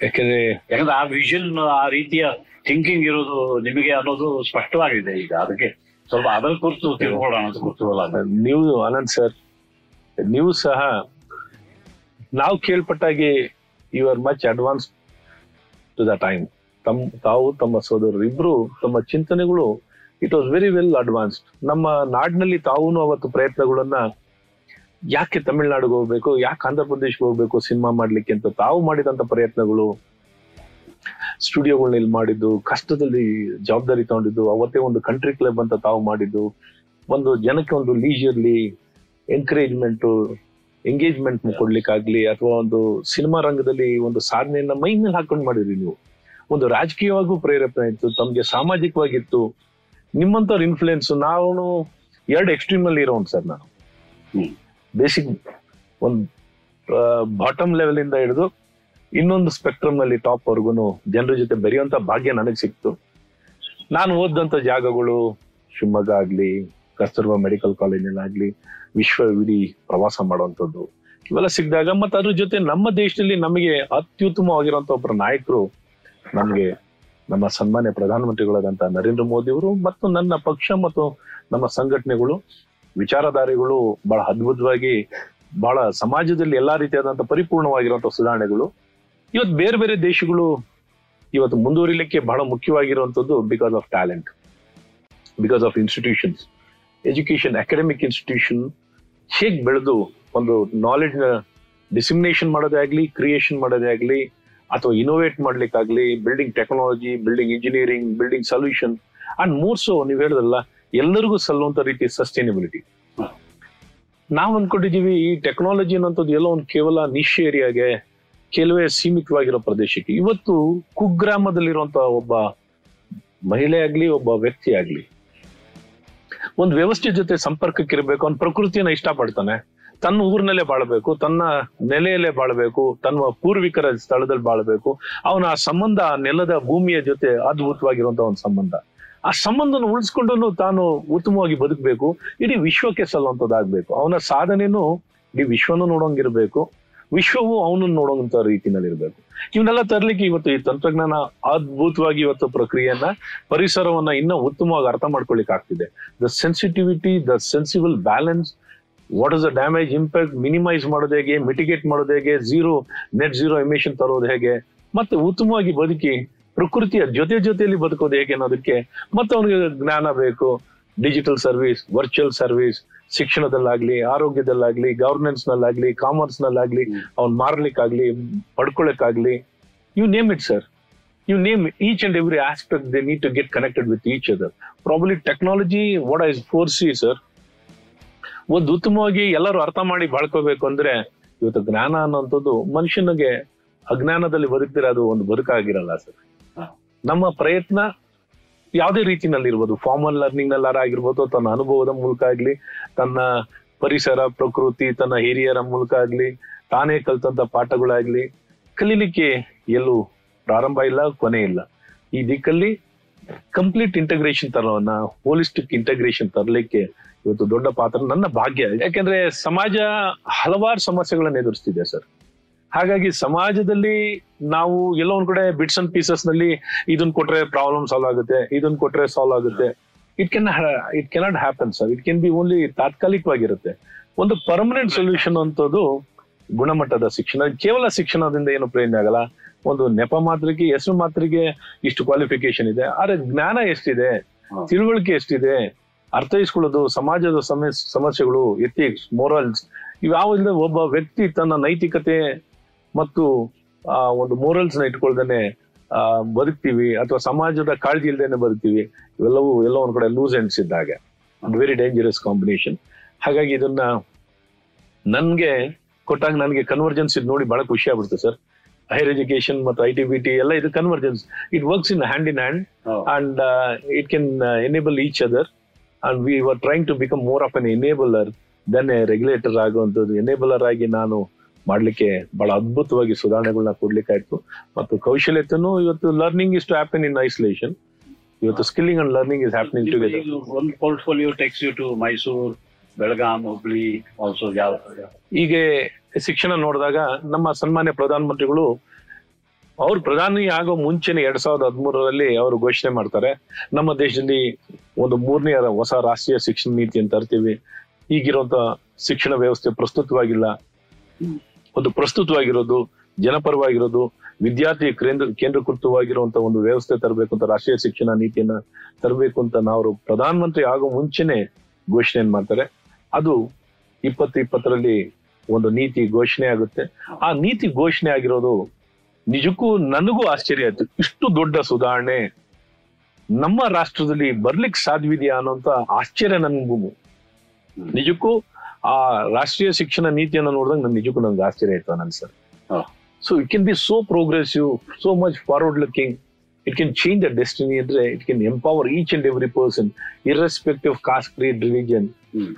ಯಾಕಂದ್ರೆ ಯಾಕಂದ್ರೆ ಆ ವಿಷನ್ ಆ ರೀತಿಯ ಥಿಂಕಿಂಗ್ ಇರೋದು ನಿಮಗೆ ಅನ್ನೋದು ಸ್ಪಷ್ಟವಾಗಿದೆ ಈಗ. ಅದಕ್ಕೆ ಸ್ವಲ್ಪ ಅದರ ಕುರಿತು ತಿಳ್ಕೊಳ್ಳೋಣ ಅಂತ ಕುತೂಹಲ. ನೀವು ಆನಂದ್ ಸರ್ ನೀವು ಸಹ ನಾವು ಕೇಳ್ಪಟ್ಟಾಗಿ you are much advance to the time ತಮ್ಮ ತಾವು ತಮ್ಮ ಸೋದರರು ಇಬ್ರು ತಮ್ಮ ಚಿಂತನೆಗಳು it was very well advanced ನಮ್ಮ ನಾಡಿನಲ್ಲಿ ತಾವೂ ಅವತ್ತು ಪ್ರಯತ್ನಗಳನ್ನ ಯಾಕೆ ತಮಿಳ್ನಾಡಿಗೆ ಹೋಗ್ಬೇಕು? ಯಾಕೆ ಆಂಧ್ರ ಪ್ರದೇಶ್ಗೆ ಹೋಗ್ಬೇಕು ಸಿನಿಮಾ ಮಾಡ್ಲಿಕ್ಕೆ ಅಂತ ತಾವು ಮಾಡಿದಂತ ಪ್ರಯತ್ನಗಳು? ಸ್ಟುಡಿಯೋಗಳನ್ನ ಇಲ್ಲಿ ಮಾಡಿದ್ದು, ಕಷ್ಟದಲ್ಲಿ ಜವಾಬ್ದಾರಿ ತಗೊಂಡಿದ್ದು, ಅವತ್ತೇ ಒಂದು ಕಂಟ್ರಿ ಕ್ಲಬ್ ಅಂತ ತಾವು ಮಾಡಿದ್ದು, ಒಂದು ಜನಕ್ಕೆ ಒಂದು ಲೀಜರ್ಲಿ ಎನ್ಕರೇಜ್ಮೆಂಟ್ ಎಂಗೇಜ್ಮೆಂಟ್ ಕೊಡ್ಲಿಕ್ಕಾಗ್ಲಿ, ಅಥವಾ ಒಂದು ಸಿನಿಮಾ ರಂಗದಲ್ಲಿ ಒಂದು ಸಾಧನೆಯನ್ನ ಮೈ ಮೇಲೆ ಹಾಕೊಂಡು ಮಾಡಿದ್ರಿ ನೀವು. ಒಂದು ರಾಜಕೀಯವಾಗೂ ಪ್ರೇರೇಪಣೆ ಇತ್ತು ತಮ್ಗೆ ಸಾಮಾಜಿಕವಾಗಿತ್ತು, ನಿಮ್ಮಂತವ್ರ ಇನ್ಫ್ಲುಯೆನ್ಸ್ ನಾವು ಎರಡು ಎಕ್ಸ್ಟ್ರೀಮ್ ಅಲ್ಲಿ ಇರೋನ್ ಸರ್ ನಾನು. ಬೇಸಿಕ್ ಒಂದು ಬಾಟಮ್ ಲೆವೆಲ್ ಇಂದ ಹಿಡಿದು ಇನ್ನೊಂದು ಸ್ಪೆಕ್ಟ್ರಮ್ನಲ್ಲಿ ಟಾಪ್ ವರ್ಗುನು ಜನರ ಜೊತೆ ಬೆರೆಯುವಂತ ಭಾಗ್ಯ ನನಗೆ ಸಿಕ್ತು. ನಾನು ಓದಂತ ಜಾಗಗಳು ಶಿವಮೊಗ್ಗ ಆಗ್ಲಿ, ಕಸ್ತೂರ್ಬಾ ಮೆಡಿಕಲ್ ಕಾಲೇಜಿನಾಗ್ಲಿ ವಿಶ್ವವಿಡೀ ಪ್ರವಾಸ ಮಾಡುವಂಥದ್ದು. ಇವೆಲ್ಲ ಸಿಕ್ಕಿದಾಗ ಮತ್ತೆ ಅದ್ರ ಜೊತೆ ನಮ್ಮ ದೇಶದಲ್ಲಿ ನಮಗೆ ಅತ್ಯುತ್ತಮವಾಗಿರುವಂತ ಒಬ್ಬರ ನಾಯಕರು ನಮಗೆ ನಮ್ಮ ಸನ್ಮಾನ್ಯ ಪ್ರಧಾನಮಂತ್ರಿಗಳಾದಂತ ನರೇಂದ್ರ ಮೋದಿ ಅವರು ಮತ್ತು ನನ್ನ ಪಕ್ಷ ಮತ್ತು ನಮ್ಮ ಸಂಘಟನೆಗಳು ವಿಚಾರಧಾರೆಗಳು ಬಹಳ ಅದ್ಭುತವಾಗಿ ಬಹಳ ಸಮಾಜದಲ್ಲಿ ಎಲ್ಲಾ ರೀತಿಯಾದಂತಹ ಪರಿಪೂರ್ಣವಾಗಿರುವಂತಹ ಸುಧಾರಣೆಗಳು. ಇವತ್ತು ಬೇರೆ ಬೇರೆ ದೇಶಗಳು ಇವತ್ತು ಮುಂದುವರಿಲಿಕ್ಕೆ ಬಹಳ ಮುಖ್ಯವಾಗಿರುವಂತದ್ದು because of talent because of institutions education academic institution ಹೇಗ್ ಬೆಳೆದು ಒಂದು ನಾಲೆಡ್ಜ್ ಡಿಸಿಮಿನೇಷನ್ ಮಾಡೋದೇ ಆಗಲಿ ಕ್ರಿಯೇಷನ್ ಮಾಡೋದೇ ಆಗ್ಲಿ, ಅಥವಾ innovate ಮಾಡ್ಲಿಕ್ಕಾಗ್ಲಿ building technology building engineering building solution and more so ನೀವು ಹೇಳಿದ್ರಲ್ಲ ಎಲ್ಲರಿಗೂ ಸಲ್ಲುವಂತ ರೀತಿ ಸಸ್ಟೈನಬಿಲಿಟಿ ನಾವ್ ಅನ್ಕೊಂಡಿದೀವಿ ಈ ಟೆಕ್ನಾಲಜಿ ಅನ್ನೋಂಥದ್ದು ಎಲ್ಲೋ ಒಂದು ಕೇವಲ ನಿಶ್ ಏರಿಯಾಗೆ ಕೆಲವೇ ಸೀಮಿತವಾಗಿರೋ ಪ್ರದೇಶಕ್ಕೆ. ಇವತ್ತು ಕುಗ್ರಾಮದಲ್ಲಿರುವಂತಹ ಒಬ್ಬ ಮಹಿಳೆ ಆಗ್ಲಿ ಒಬ್ಬ ವ್ಯಕ್ತಿ ಆಗ್ಲಿ ಒಂದು ವ್ಯವಸ್ಥೆ ಜೊತೆ ಸಂಪರ್ಕಕ್ಕೆ ಇರಬೇಕು ಅವ್ನ ಪ್ರಕೃತಿಯನ್ನ ಇಷ್ಟಪಡ್ತಾನೆ. ತನ್ನ ಊರಿನಲ್ಲೇ ಬಾಳ್ಬೇಕು ತನ್ನ ನೆಲೆಯಲ್ಲೇ ಬಾಳ್ಬೇಕು ತನ್ನ ಪೂರ್ವಿಕರ ಸ್ಥಳದಲ್ಲಿ ಬಾಳ್ಬೇಕು. ಅವನ ಆ ಸಂಬಂಧ ನೆಲದ ಭೂಮಿಯ ಜೊತೆ ಅದ್ಭುತವಾಗಿರುವಂತಹ ಒಂದು ಸಂಬಂಧ. ಆ ಸಂಬಂಧನ ಉಳಿಸ್ಕೊಂಡು ತಾನು ಉತ್ತಮವಾಗಿ ಬದುಕಬೇಕು. ಇಡೀ ವಿಶ್ವಕ್ಕೆ ಸಲ್ಲುವಂಥದ್ದಾಗಬೇಕು. ಅವನ ಸಾಧನೆನೂ ಇಡೀ ವಿಶ್ವನು ನೋಡೋಂಗಿರ್ಬೇಕು. ವಿಶ್ವವು ಅವನನ್ನು ನೋಡೋಂಥ ರೀತಿನಲ್ಲಿ ಇರಬೇಕು ಇವನ್ನೆಲ್ಲ ತರಲಿಕ್ಕೆ ಇವತ್ತು ಈ ತಂತ್ರಜ್ಞಾನ ಅದ್ಭುತವಾಗಿ ಇವತ್ತು ಪ್ರಕ್ರಿಯೆಯನ್ನ, ಪರಿಸರವನ್ನ ಇನ್ನೂ ಉತ್ತಮವಾಗಿ ಅರ್ಥ ಮಾಡ್ಕೊಳ್ಳಿಕ್ ಆಗ್ತಿದೆ. The sensitivity the sensible balance what is the damage impact minimise ಮಾಡೋದು ಹೇಗೆ ಮಿಟಿಗೇಟ್ ಮಾಡೋದು ಹೇಗೆ ಝೀರೋ ನೆಟ್ ಝೀರೋ ಎಮಿಷನ್ ತರೋದು ಹೇಗೆ, ಮತ್ತೆ ಉತ್ತಮವಾಗಿ ಬದುಕಿ ಪ್ರಕೃತಿಯ ಜೊತೆ ಜೊತೆಯಲ್ಲಿ ಬದುಕೋದು ಹೇಗೆ ಅನ್ನೋದಕ್ಕೆ ಮತ್ತೆ ಅವನಿಗೆ ಜ್ಞಾನ ಬೇಕು. ಡಿಜಿಟಲ್ ಸರ್ವಿಸ್ ವರ್ಚುವಲ್ ಸರ್ವಿಸ್ ಶಿಕ್ಷಣದಲ್ಲಾಗ್ಲಿ ಆರೋಗ್ಯದಲ್ಲಾಗ್ಲಿ ಗವರ್ನೆನ್ಸ್ ನಲ್ಲಾಗ್ಲಿ ಕಾಮರ್ಸ್ ನಲ್ಲಾಗ್ಲಿ ಅವ್ನ್ ಮಾರ್ಲಿಕ್ಕಾಗ್ಲಿ ಪಡ್ಕೊಳಕ್ಕಾಗ್ಲಿ you name it sir you name each and every aspect they need to get connected with each other probably technology what I see foresee sir ಒಂದು ಉತ್ತಮವಾಗಿ ಎಲ್ಲರೂ ಅರ್ಥ ಮಾಡಿ ಬಾಳ್ಕೋಬೇಕು ಅಂದ್ರೆ ಇವತ್ತು ಜ್ಞಾನ ಅನ್ನೋಂಥದ್ದು ಮನುಷ್ಯನಿಗೆ ಅಜ್ಞಾನದಲ್ಲಿ ಬದುಕ್ತಿರ ಅದು ಒಂದು ಬದುಕಾಗಿರಲ್ಲ ಸರ್ ನಮ್ಮ ಪ್ರಯತ್ನ ಯಾವುದೇ ರೀತಿನಲ್ಲಿ ಇರ್ಬೋದು ಫಾರ್ಮಲ್ ಲರ್ನಿಂಗ್ ಆಗಿರ್ಬೋದು, ತನ್ನ ಅನುಭವದ ಮೂಲಕ ಆಗ್ಲಿ, ತನ್ನ ಪರಿಸರ, ಪ್ರಕೃತಿ, ತನ್ನ ಹಿರಿಯರ ಮೂಲಕ ಆಗ್ಲಿ, ತಾನೇ ಕಲ್ತಂತ ಪಾಠಗಳಾಗ್ಲಿ, ಕಲೀಲಿಕ್ಕೆ ಎಲ್ಲೂ ಪ್ರಾರಂಭ ಇಲ್ಲ, ಕೊನೆ ಇಲ್ಲ. ಈ ದಿಕ್ಕಲ್ಲಿ ಕಂಪ್ಲೀಟ್ ಇಂಟಗ್ರೇಷನ್ ತರವನ್ನ ಹೋಲಿಸ್ಟಿಕ್ ಇಂಟಗ್ರೇಷನ್ ತರಲಿಕ್ಕೆ ಇವತ್ತು ದೊಡ್ಡ ಪಾತ್ರ ನನ್ನ ಭಾಗ್ಯ. ಯಾಕೆಂದ್ರೆ ಸಮಾಜ ಹಲವಾರು ಸಮಸ್ಯೆಗಳನ್ನು ಎದುರಿಸ್ತಿದೆ ಸರ್. ಹಾಗಾಗಿ ಸಮಾಜದಲ್ಲಿ ನಾವು ಎಲ್ಲೋ ಒಂದ್ ಕಡೆ ಬಿಟ್ಸ್ ಅಂಡ್ ಪೀಸಸ್ನಲ್ಲಿ ಇದನ್ ಕೊಟ್ರೆ ಪ್ರಾಬ್ಲಮ್ ಸಾಲ್ವ್ ಆಗುತ್ತೆ ಇದನ್ ಕೊಟ್ರೆ ಸಾಲ್ವ್ ಆಗುತ್ತೆ. It can it cannot happen sir it can be only ತಾತ್ಕಾಲಿಕವಾಗಿರುತ್ತೆ. ಒಂದು ಪರ್ಮನೆಂಟ್ ಸೊಲ್ಯೂಷನ್ ಅಂತದ್ದು ಗುಣಮಟ್ಟದ ಶಿಕ್ಷಣ. ಕೇವಲ ಶಿಕ್ಷಣದಿಂದ ಏನು ಪ್ರಯೋಜನ ಆಗಲ್ಲ. ಒಂದು ನೆಪ ಮಾತ್ರಕ್ಕೆ ಹೆಸರು ಮಾತ್ರಕ್ಕೆ ಇಷ್ಟು ಕ್ವಾಲಿಫಿಕೇಶನ್ ಇದೆ. ಆದ್ರೆ ಜ್ಞಾನ ಎಷ್ಟಿದೆ. ತಿಳುವಳಿಕೆ ಎಷ್ಟಿದೆ? ಅರ್ಥೈಸ್ಕೊಳ್ಳೋದು ಸಮಾಜದ ಸಮಸ್ಯೆ ಸಮಸ್ಯೆಗಳು ಎಥಿಕ್ಸ್ ಮೊರಲ್ಸ್ ಇವ್ಯಾವ ಒಬ್ಬ ವ್ಯಕ್ತಿ ತನ್ನ ನೈತಿಕತೆ ಮತ್ತು ಆ ಒಂದು ಮೋರಲ್ಸ್ನ ಇಟ್ಕೊಳ್ದೇನೆ ಆ ಬದುಕ್ತೀವಿ ಅಥವಾ ಸಮಾಜದ ಕಾಳಜಿ ಇಲ್ದೇನೆ ಬದುಕ್ತೀವಿ. ಇವೆಲ್ಲವೂ ಎಲ್ಲ ಒಂದ್ ಕಡೆ ಲೂಸ್ ಎಂಡ್ಸ್ ಇದ್ದಾಗೆ ವೆರಿ ಡೇಂಜರಸ್ ಕಾಂಬಿನೇಷನ್ ಹಾಗಾಗಿ ಇದನ್ನ ನನ್ಗೆ ಕೊಟ್ಟಾಗ ನನಗೆ ಕನ್ವರ್ಜೆನ್ಸ್ ಇದು ನೋಡಿ ಬಹಳ ಖುಷಿ ಆಗ್ಬಿಡ್ತು ಸರ್. ಹೈರ್ ಎಜುಕೇಶನ್ ಮತ್ತು ಐ ಟಿ ಬಿ ಟಿ ಎಲ್ಲ ಇದು convergence it works in hand in hand and it can enable each other and we and we to trying more of more enabler an enabler than a regulator ಆಗುವಂಥದ್ದು. ಎನೇಬಲರ್ ಆಗಿ ನಾನು ಮಾಡ್ಲಿಕ್ಕೆ ಬಹಳ ಅದ್ಭುತವಾಗಿ ಸುಧಾರಣೆಗಳನ್ನ ಕೊಡ್ಲಿಕ್ಕೆ ಆಯ್ತು. ಮತ್ತು ಕೌಶಲ್ಯತೆನೂ ಇವತ್ತು learning is to happen in isolation ಇವತ್ತು skilling and learning is happening together ಒಂದು portfolio takes you to Mysuru Belgaum Hubli also ಯಾವ ಹೀಗೆ ಶಿಕ್ಷಣ ನೋಡಿದಾಗ ನಮ್ಮ ಸನ್ಮಾನ್ಯ ಪ್ರಧಾನಮಂತ್ರಿಗಳು ಅವರು ಪ್ರಧಾನಿ ಆಗೋ ಮುಂಚೆನೆ ಎರಡ್ ಸಾವಿರದ ಹದಿಮೂರರಲ್ಲಿ ಅವರು ಘೋಷಣೆ ಮಾಡ್ತಾರೆ ನಮ್ಮ ದೇಶದಲ್ಲಿ ಒಂದು ಮೂರನೇ ಹೊಸ ರಾಷ್ಟ್ರೀಯ ಶಿಕ್ಷಣ ನೀತಿ ಅಂತ ತರ್ತೀವಿ. ಈಗಿರುವಂತ ಶಿಕ್ಷಣ ವ್ಯವಸ್ಥೆ ಪ್ರಸ್ತುತವಾಗಿಲ್ಲ. ಒಂದು ಪ್ರಸ್ತುತವಾಗಿರೋದು, ಜನಪರವಾಗಿರೋದು, ವಿದ್ಯಾರ್ಥಿ ಕೇಂದ್ರ ಕೇಂದ್ರೀಕೃತವಾಗಿರುವಂತಹ ಒಂದು ವ್ಯವಸ್ಥೆ ತರಬೇಕು ಅಂತ ರಾಷ್ಟ್ರೀಯ ಶಿಕ್ಷಣ ನೀತಿಯನ್ನ ತರಬೇಕು ಅಂತ ನಾವು ಪ್ರಧಾನಮಂತ್ರಿ ಆಗೋ ಮುಂಚೆನೆ ಘೋಷಣೆ ಮಾಡ್ತಾರೆ. ಅದು ಇಪ್ಪತ್ತು ಇಪ್ಪತ್ತರಲ್ಲಿ ಒಂದು ನೀತಿ ಘೋಷಣೆ ಆಗುತ್ತೆ. ಆ ನೀತಿ ಘೋಷಣೆ ಆಗಿರೋದು ನಿಜಕ್ಕೂ ನನಗೂ ಆಶ್ಚರ್ಯ ಆಯ್ತು. ಇಷ್ಟು ದೊಡ್ಡ ಸುಧಾರಣೆ ನಮ್ಮ ರಾಷ್ಟ್ರದಲ್ಲಿ ಬರ್ಲಿಕ್ಕೆ ಸಾಧ್ಯವಿದೆಯಾ ಅನ್ನೋಂತ ಆಶ್ಚರ್ಯ ನನ್ಗೂ ನಿಜಕ್ಕೂ ಆ ರಾಷ್ಟ್ರೀಯ ಶಿಕ್ಷಣ ನೀತಿಯನ್ನ ನೋಡಿದಾಗ ನನ್ನ ನಿಜಕ್ಕೂ ನನ್ಗೆ ಆಶ್ಚರ್ಯ ಆಯ್ತು ನನ್ನ sir. So it can be so progressive so much forward looking it can change the destiny ಅಂದ್ರೆ it can empower each and every person irrespective caste creed religion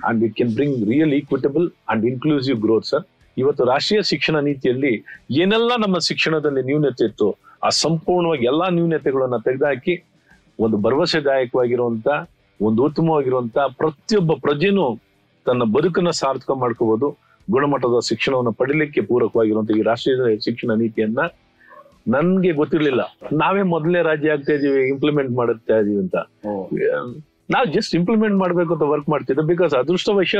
and it can bring real equitable and inclusive growth sir ಇವತ್ತು ರಾಷ್ಟ್ರೀಯ ಶಿಕ್ಷಣ ನೀತಿಯಲ್ಲಿ ಏನೆಲ್ಲ ನಮ್ಮ ಶಿಕ್ಷಣದಲ್ಲಿ ನ್ಯೂನತೆ ಇತ್ತು ಆ ಸಂಪೂರ್ಣವಾಗಿ ಎಲ್ಲಾ ನ್ಯೂನತೆಗಳನ್ನ ತೆಗೆದುಹಾಕಿ ಒಂದು ಭರವಸೆದಾಯಕವಾಗಿರುವಂತ ಒಂದು ಉತ್ತಮವಾಗಿರುವಂತ ಪ್ರತಿಯೊಬ್ಬ ಪ್ರಜೆನೂ ತನ್ನ ಬದುಕನ್ನ ಸಾರ್ಥಕ ಮಾಡ್ಕೋಬಹುದು ಗುಣಮಟ್ಟದ ಶಿಕ್ಷಣವನ್ನು ಪಡಿಲಿಕ್ಕೆ ಪೂರಕವಾಗಿರುವಂತ ಈ ರಾಷ್ಟ್ರೀಯ ಶಿಕ್ಷಣ ನೀತಿಯನ್ನ ನನ್ಗೆ ಗೊತ್ತಿರ್ಲಿಲ್ಲ. ನಾವೇ ಮೊದಲನೇ ರಾಜ್ಯ ಆಗ್ತಾ ಇದೀವಿ ಇಂಪ್ಲಿಮೆಂಟ್ ಮಾಡುತ್ತಾ ಇದೀವಿ ಅಂತ. ನಾವು ಜಸ್ಟ್ ಇಂಪ್ಲಿಮೆಂಟ್ ಮಾಡ್ಬೇಕು ಅಂತ ವರ್ಕ್ ಮಾಡ್ತಿದ್ದೆ ಬಿಕಾಸ್ ಅದೃಷ್ಟವಶ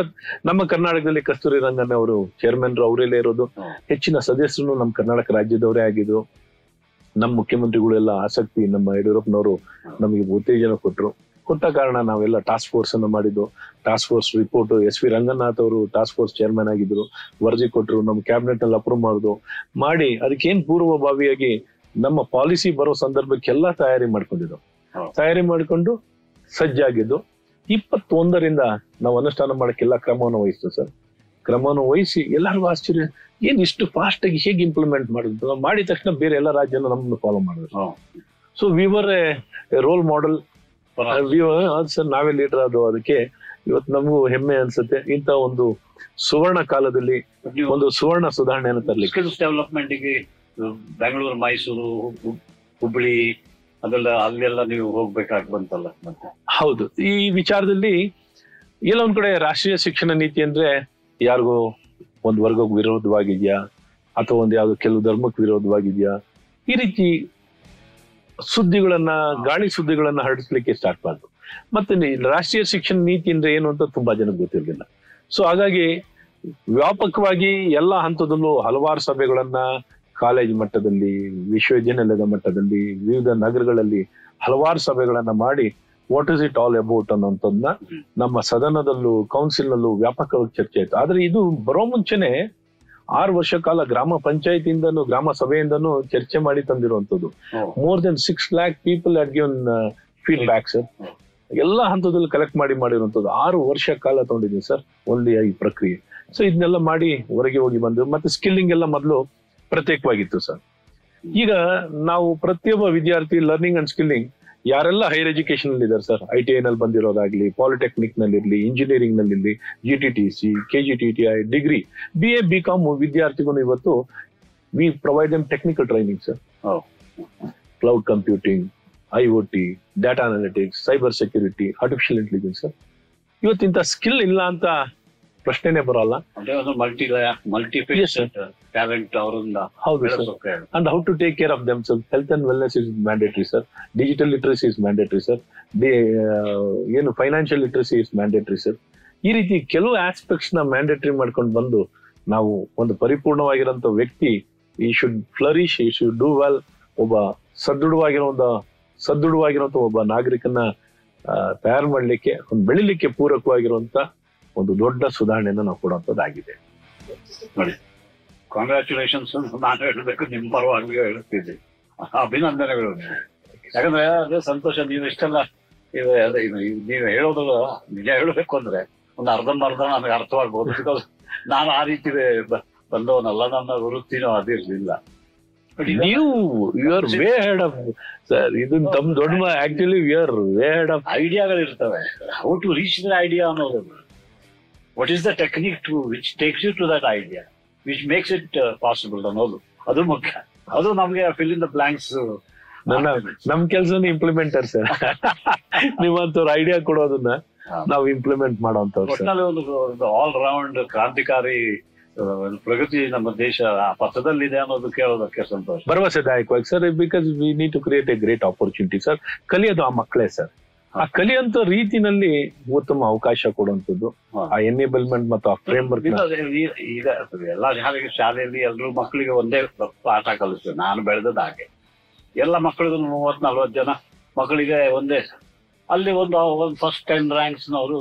ನಮ್ಮ ಕರ್ನಾಟಕದಲ್ಲಿ ಕಸ್ತೂರಿ ರಂಗನ್ ಅವರು ಚೇರ್ಮನ್ ಅವರೆಲ್ಲೇ ಇರೋದು. ಹೆಚ್ಚಿನ ಸದಸ್ಯರು ನಮ್ಮ ಕರ್ನಾಟಕ ರಾಜ್ಯದವರೇ ಆಗಿದ್ದು ನಮ್ಮ ಮುಖ್ಯಮಂತ್ರಿಗಳೆಲ್ಲ ಆಸಕ್ತಿ ನಮ್ಮ ಯಡಿಯೂರಪ್ಪನವರು ನಮಗೆ ಉತ್ತೇಜನ ಕೊಟ್ಟರು ಕೊಟ್ಟ ಕಾರಣ ನಾವೆಲ್ಲ ಟಾಸ್ಕ್ ಫೋರ್ಸ್ ಅನ್ನು ಮಾಡಿದ್ದು. Task force report S V Ranganath ಅವರು ಟಾಸ್ಕ್ ಫೋರ್ಸ್ ಚೇರ್ಮನ್ ಆಗಿದ್ರು. ವರದಿ ಕೊಟ್ಟರು ನಮ್ಮ ಕ್ಯಾಬಿನೆಟ್ನಲ್ಲಿ ಅಪ್ರೂವ್ ಮಾಡುದು. ಮಾಡಿ ಅದಕ್ಕೇನ್ ಪೂರ್ವಭಾವಿಯಾಗಿ ನಮ್ಮ ಪಾಲಿಸಿ ಬರೋ ಸಂದರ್ಭಕ್ಕೆಲ್ಲ ತಯಾರಿ ಮಾಡ್ಕೊಂಡಿದ್ದು. ಹೌದು. ತಯಾರಿ ಮಾಡಿಕೊಂಡು ಸಜ್ಜಾಗಿದ್ದು. ಇಪ್ಪತ್ತೊಂದರಿಂದ ನಾವು ಅನುಷ್ಠಾನ ಮಾಡಕ್ಕೆಲ್ಲ ಕ್ರಮವನ್ನು ವಹಿಸ್ತು ಸರ್. ಕ್ರಮವನ್ನು ವಹಿಸಿ ಎಲ್ಲರಿಗೂ ಆಶ್ಚರ್ಯ ಏನ್ ಇಷ್ಟು ಫಾಸ್ಟ್ ಆಗಿ ಹೇಗೆ ಇಂಪ್ಲಿಮೆಂಟ್ ಮಾಡಿದ್ರು ನಾವು ಮಾಡಿದ ತಕ್ಷಣ ಬೇರೆ ಎಲ್ಲ ರಾಜ್ಯನ ನಮ್ಮನ್ನು ಫಾಲೋ ಮಾಡಿದ್ರು so we were a role model sir ನಾವೇ ಲೀಡರ್ ಅದು ಅದಕ್ಕೆ ಇವತ್ತು ನಮಗೂ ಹೆಮ್ಮೆ ಅನ್ಸುತ್ತೆ. ಇಂತ ಒಂದು ಸುವರ್ಣ ಕಾಲದಲ್ಲಿ ಒಂದು ಸುವರ್ಣ ಸುಧಾರಣೆಯನ್ನು ತರಲಿಕ್ಕೆ. ಸ್ಕಿಲ್ಸ್ ಡೆವಲಪ್ಮೆಂಟ್ಗೆ ಬೆಂಗಳೂರು ಮೈಸೂರು ಹುಬ್ಬಳ್ಳಿ ಹುಬ್ಳಿ ಅದೆಲ್ಲ ಅಲ್ಲೆಲ್ಲ ನೀವು ಹೋಗ್ಬೇಕಾಗಿ ಬಂತಲ್ಲ ಮತ್ತೆ? ಹೌದು. ಈ ವಿಚಾರದಲ್ಲಿ ಎಲ್ಲ ಒಂದ್ ಕಡೆ ರಾಷ್ಟ್ರೀಯ ಶಿಕ್ಷಣ ನೀತಿ ಅಂದ್ರೆ ಯಾರಿಗೋ ಒಂದ್ ವರ್ಗಕ್ಕೆ ವಿರೋಧವಾಗಿದ್ಯಾ? ಅಥವಾ ಒಂದ್ ಯಾವ್ದೋ ಕೆಲವು ಧರ್ಮಕ್ಕೆ ವಿರೋಧವಾಗಿದ್ಯಾ? ಈ ರೀತಿ ಸುದ್ದಿಗಳನ್ನ ಗಾಳಿ ಸುದ್ದಿಗಳನ್ನ ಹರಡಿಸ್ಲಿಕ್ಕೆ ಸ್ಟಾರ್ಟ್ ಮಾಡಿದ್ರು ಮತ್ತೆ ರಾಷ್ಟ್ರೀಯ ಶಿಕ್ಷಣ ನೀತಿ ಅಂದ್ರೆ ಏನು ಅಂತ ತುಂಬಾ ಜನಕ್ಕೆ ಗೊತ್ತಿರಲಿಲ್ಲ. ಸೊ ಹಾಗಾಗಿ ವ್ಯಾಪಕವಾಗಿ ಎಲ್ಲಾ ಹಂತದಲ್ಲೂ ಹಲವಾರು ಸಭೆಗಳನ್ನ ಕಾಲೇಜ್ ಮಟ್ಟದಲ್ಲಿ ವಿಶ್ವವಿದ್ಯಾನಿಲಯದ ಮಟ್ಟದಲ್ಲಿ ವಿವಿಧ ನಗರಗಳಲ್ಲಿ ಹಲವಾರು ಸಭೆಗಳನ್ನ ಮಾಡಿ what is it all about ಅನ್ನೋಂಥದ್ದನ್ನ ನಮ್ಮ ಸದನದಲ್ಲೂ ಕೌನ್ಸಿಲ್ ನಲ್ಲೂ ವ್ಯಾಪಕವಾಗಿ ಚರ್ಚೆ ಆಯ್ತು. ಆದ್ರೆ ಇದು ಬರೋ ಮುಂಚೆನೆ ಆರು ವರ್ಷ ಕಾಲ ಗ್ರಾಮ ಪಂಚಾಯತಿಯಿಂದನೂ ಗ್ರಾಮ ಸಭೆಯಿಂದನೂ ಚರ್ಚೆ ಮಾಡಿ ತಂದಿರುವಂತದ್ದು more than six lakh people at given feedback sir ಎಲ್ಲ ಹಂತದಲ್ಲಿ ಕಲೆಕ್ಟ್ ಮಾಡಿ ಮಾಡಿರುವಂತದ್ದು ಆರು ವರ್ಷ ಕಾಲ ತಗೊಂಡಿದ್ದೀನಿ ಸರ್ ಓನ್ಲಿ ಈ ಪ್ರಕ್ರಿಯೆ. ಸೊ ಇದನ್ನೆಲ್ಲ ಮಾಡಿ ಹೊರಗೆ ಹೋಗಿ ಬಂದು ಮತ್ತೆ ಸ್ಕಿಲ್ಲಿಂಗ್ ಎಲ್ಲ ಮೊದಲು ಪ್ರತ್ಯೇಕವಾಗಿತ್ತು ಸರ್ ಈಗ ನಾವು ಪ್ರತಿಯೊಬ್ಬ ವಿದ್ಯಾರ್ಥಿ ಲರ್ನಿಂಗ್ ಅಂಡ್ ಸ್ಕಿಲ್ಲಿಂಗ್ ಯಾರೆಲ್ಲ ಹೈಯರ್ ಎಜುಕೇಶನ್ ಅಲ್ಲಿ ಇದಾರೆ ಸರ್ ಐ ಟಿ ಐ ನಲ್ಲಿ ಬಂದಿರೋದಾಗ್ಲಿ ಪಾಲಿಟೆಕ್ನಿಕ್ನಲ್ಲಿ ಇರ್ಲಿ ಇಂಜಿನಿಯರಿಂಗ್ನಲ್ಲಿ ಇರ್ಲಿ G T T C K G T T I degree B A B com ವಿದ್ಯಾರ್ಥಿಗಳು ಇವತ್ತು we provide them technical training sir cloud computing I O T data analytics cyber security artificial intelligence ಇವತ್ತಿಂತ skill ಇಲ್ಲ ಅಂತ ಪ್ರಶ್ನೆನೇ ಬರಲ್ಲ. ಮಲ್ಟಿ ಮಲ್ಟಿ ಟ್ಯಾಲೆಂಟ್ ಅವರಿಂದ ಹೌದು sir and how to take care of of themselves. Health and wellness is mandatory sir digital literacy is mandatory sir ಏನು financial literacy is mandatory sir ಈ ರೀತಿ ಕೆಲವು ಆಸ್ಪೆಕ್ಟ್ಸ್ನ ಮ್ಯಾಂಡೇಟರಿ ಮಾಡ್ಕೊಂಡು ಬಂದು ನಾವು ಒಂದು ಪರಿಪೂರ್ಣವಾಗಿರೋಂಥ ವ್ಯಕ್ತಿ he should flourish he should do well ಒಬ್ಬ ಸದೃಢವಾಗಿರೋ ಒಂದು ಸದೃಢವಾಗಿರುವಂತ ಒಬ್ಬ ನಾಗರಿಕನ ತಯಾರು ಮಾಡಲಿಕ್ಕೆ ಒಂದು ಬೆಳಿಲಿಕ್ಕೆ ಪೂರಕವಾಗಿರುವಂತ ಒಂದು ದೊಡ್ಡ ಸುಧಾರಣೆಯನ್ನು ನಾವು ಕೊಡುವಂತದ್ದಾಗಿದೆ ನೋಡಿ ಕಾಂಗ್ರ್ಯಾಚುಲೇಷನ್ಸ್ ನಾನು ಹೇಳಬೇಕು ನಿಮ್ಮ ಪರವಾಗಿ ಹೇಳುತ್ತಿದ್ದೆ. ಅಭಿನಂದನೆಗಳು. ಯಾಕಂದ್ರೆ ಅದೇ ಸಂತೋಷ ನೀವು ಇಷ್ಟೆಲ್ಲ ನೀವು ಹೇಳೋದು ನಿಜ ಹೇಳಬೇಕು ಅಂದ್ರೆ ಒಂದು ಅರ್ಧಂಬರ್ಧ ನನಗೆ ಅರ್ಥವಾಗ್ಬೋದು. ಬಿಕಾಸ್ ನಾನು ಆ ರೀತಿ ಬಂದವನಲ್ಲ ನನ್ನ ವೃತ್ತಿನೂ ಅದಿರ್ಲಿಲ್ಲ ನೀವು you are way ahead of sir ಇದು ತಮ್ಮ ದೊಡ್ಡ actually you are way ahead of ಐಡಿಯಾಗಳಿರ್ತವೆ how to reach the idea ಅನ್ನೋದು. What is the technique to which takes you to that idea which makes it possible ಅನ್ನೋದು ಅದು ಮುಖ್ಯ. ಅದು ನಮ್ಗೆ ಫಿಲ್ ಇನ್ ದ ಬ್ಲಾಂಕ್ಸ್ ನನ್ನ ನಮ್ ಕೆಲ್ಸನ ಇಂಪ್ಲಿಮೆಂಟರ್ ಸರ್ ನೀವಂತವ್ರ ಐಡಿಯಾ ಕೊಡೋದನ್ನ ನಾವು ಇಂಪ್ಲಿಮೆಂಟ್ ಮಾಡುವಂತ ಸರ್ ಒಟ್ಟಿನಲ್ಲಿ ಒಂದು ಆಲ್ ರೌಂಡ್ ಕ್ರಾಂತಿಕಾರಿ ಒಂದು ಪ್ರಗತಿ ನಮ್ಮ ದೇಶ ಆ ಪಥದಲ್ಲಿದೆ ಅನ್ನೋದು ಕೇಳೋದಕ್ಕೆ ಸಂತೋಷ. ಭರವಸೆದಾಯಕವಾಗಿ sir because we need to create a great opportunity sir ಕಲಿಯೋದು ಆ ಮಕ್ಕಳೇ ಸರ್ ಆ ಕಲಿಯಂತ ರೀತಿನಲ್ಲಿ ಉತ್ತಮ ಅವಕಾಶ ಕೊಡುವಂಥದ್ದು ಆ ಎನೇಬಲ್ಮೆಂಟ್ ಮತ್ತು ಆ ಫ್ರೇಮ್ ವರ್ಕ್ ಈಗ ಎಲ್ಲ ಶಾಲೆಗೆ ಶಾಲೆಯಲ್ಲಿ ಎಲ್ಲರೂ ಮಕ್ಕಳಿಗೆ ಒಂದೇ ಪಾಠ ಕಲಿಸ್ತೇವೆ ನಾನು ಬೆಳೆದದ ಹಾಗೆ. ಎಲ್ಲ ಮಕ್ಕಳಿಗೂ ಮೂವತ್ ನಲ್ವತ್ತು ಜನ ಮಕ್ಕಳಿಗೆ ಒಂದೇ. ಅಲ್ಲಿ ಒಂದು ಒಂದು ಫಸ್ಟ್ ಟೆನ್ ರ್ಯಾಂಕ್ಸ್ ನವರು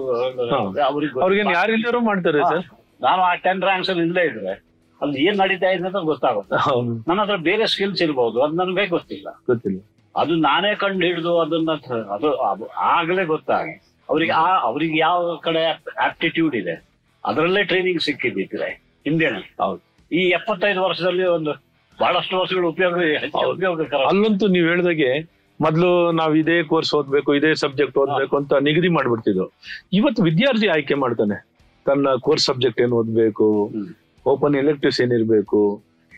ಅವರು ಅವ್ರಿಗೆ ಯಾರಿಲ್ದಾರು ಮಾಡ್ತಾರೆ ಸರ್? ನಾನು ಆ ಟೆನ್ ರ್ಯಾಂಕ್ಸ್ ಅಲ್ಲಿ ಇಲ್ಲೇ ಇದ್ರೆ ಅಲ್ಲಿ ಏನ್ ನಡೀತಾ ಇದೆ ಅಂತ ಗೊತ್ತಾಗುತ್ತೆ. ನನ್ನ ಹತ್ರ ಬೇರೆ ಸ್ಕಿಲ್ಸ್ ಇರ್ಬೋದು. ಅದು ನನಗೆ ಗೊತ್ತಿಲ್ಲ. ಗೊತ್ತಿಲ್ಲ. ಅದು ನಾನೇ ಕಂಡು ಹಿಡಿದು ಅದನ್ನ ಅದು ಆಗ್ಲೇ ಗೊತ್ತಾಗಿ. ಅವ್ರಿಗೆ ಆ ಅವ್ರಿಗೆ ಯಾವ ಕಡೆ ಆಪ್ಟಿಟ್ಯೂಡ್ ಇದೆ? ಅದರಲ್ಲೇ ಟ್ರೈನಿಂಗ್ ಸಿಕ್ಕಿದ್ದಿದ್ರೆ ಹಿಂದೆನೆ ಹೌದು. ಈ ಎಪ್ಪತ್ತೈದು ವರ್ಷದಲ್ಲಿ ಒಂದು ಬಹಳಷ್ಟು ವರ್ಷಗಳು ಉಪಯೋಗ. ಉಪಯೋಗಕರ ಅಲ್ಲಂತೂ ನೀವ್ ಹೇಳಿದಾಗೆ ಮೊದ್ಲು ನಾವ್ ಇದೇ ಕೋರ್ಸ್ ಓದ್ಬೇಕು ಇದೇ ಸಬ್ಜೆಕ್ಟ್ ಓದ್ಬೇಕು ಅಂತ ನಿಗದಿ ಮಾಡ್ಬಿಡ್ತಿದ್ವು ಇವತ್ತು ವಿದ್ಯಾರ್ಥಿ ಆಯ್ಕೆ ಮಾಡ್ತಾನೆ. ತನ್ನ ಕೋರ್ಸ್ ಸಬ್ಜೆಕ್ಟ್ ಏನ್ ಓದ್ಬೇಕು. ಓಪನ್ ಎಲೆಕ್ಟಿವ್ಸ್ ಏನಿರ್ಬೇಕು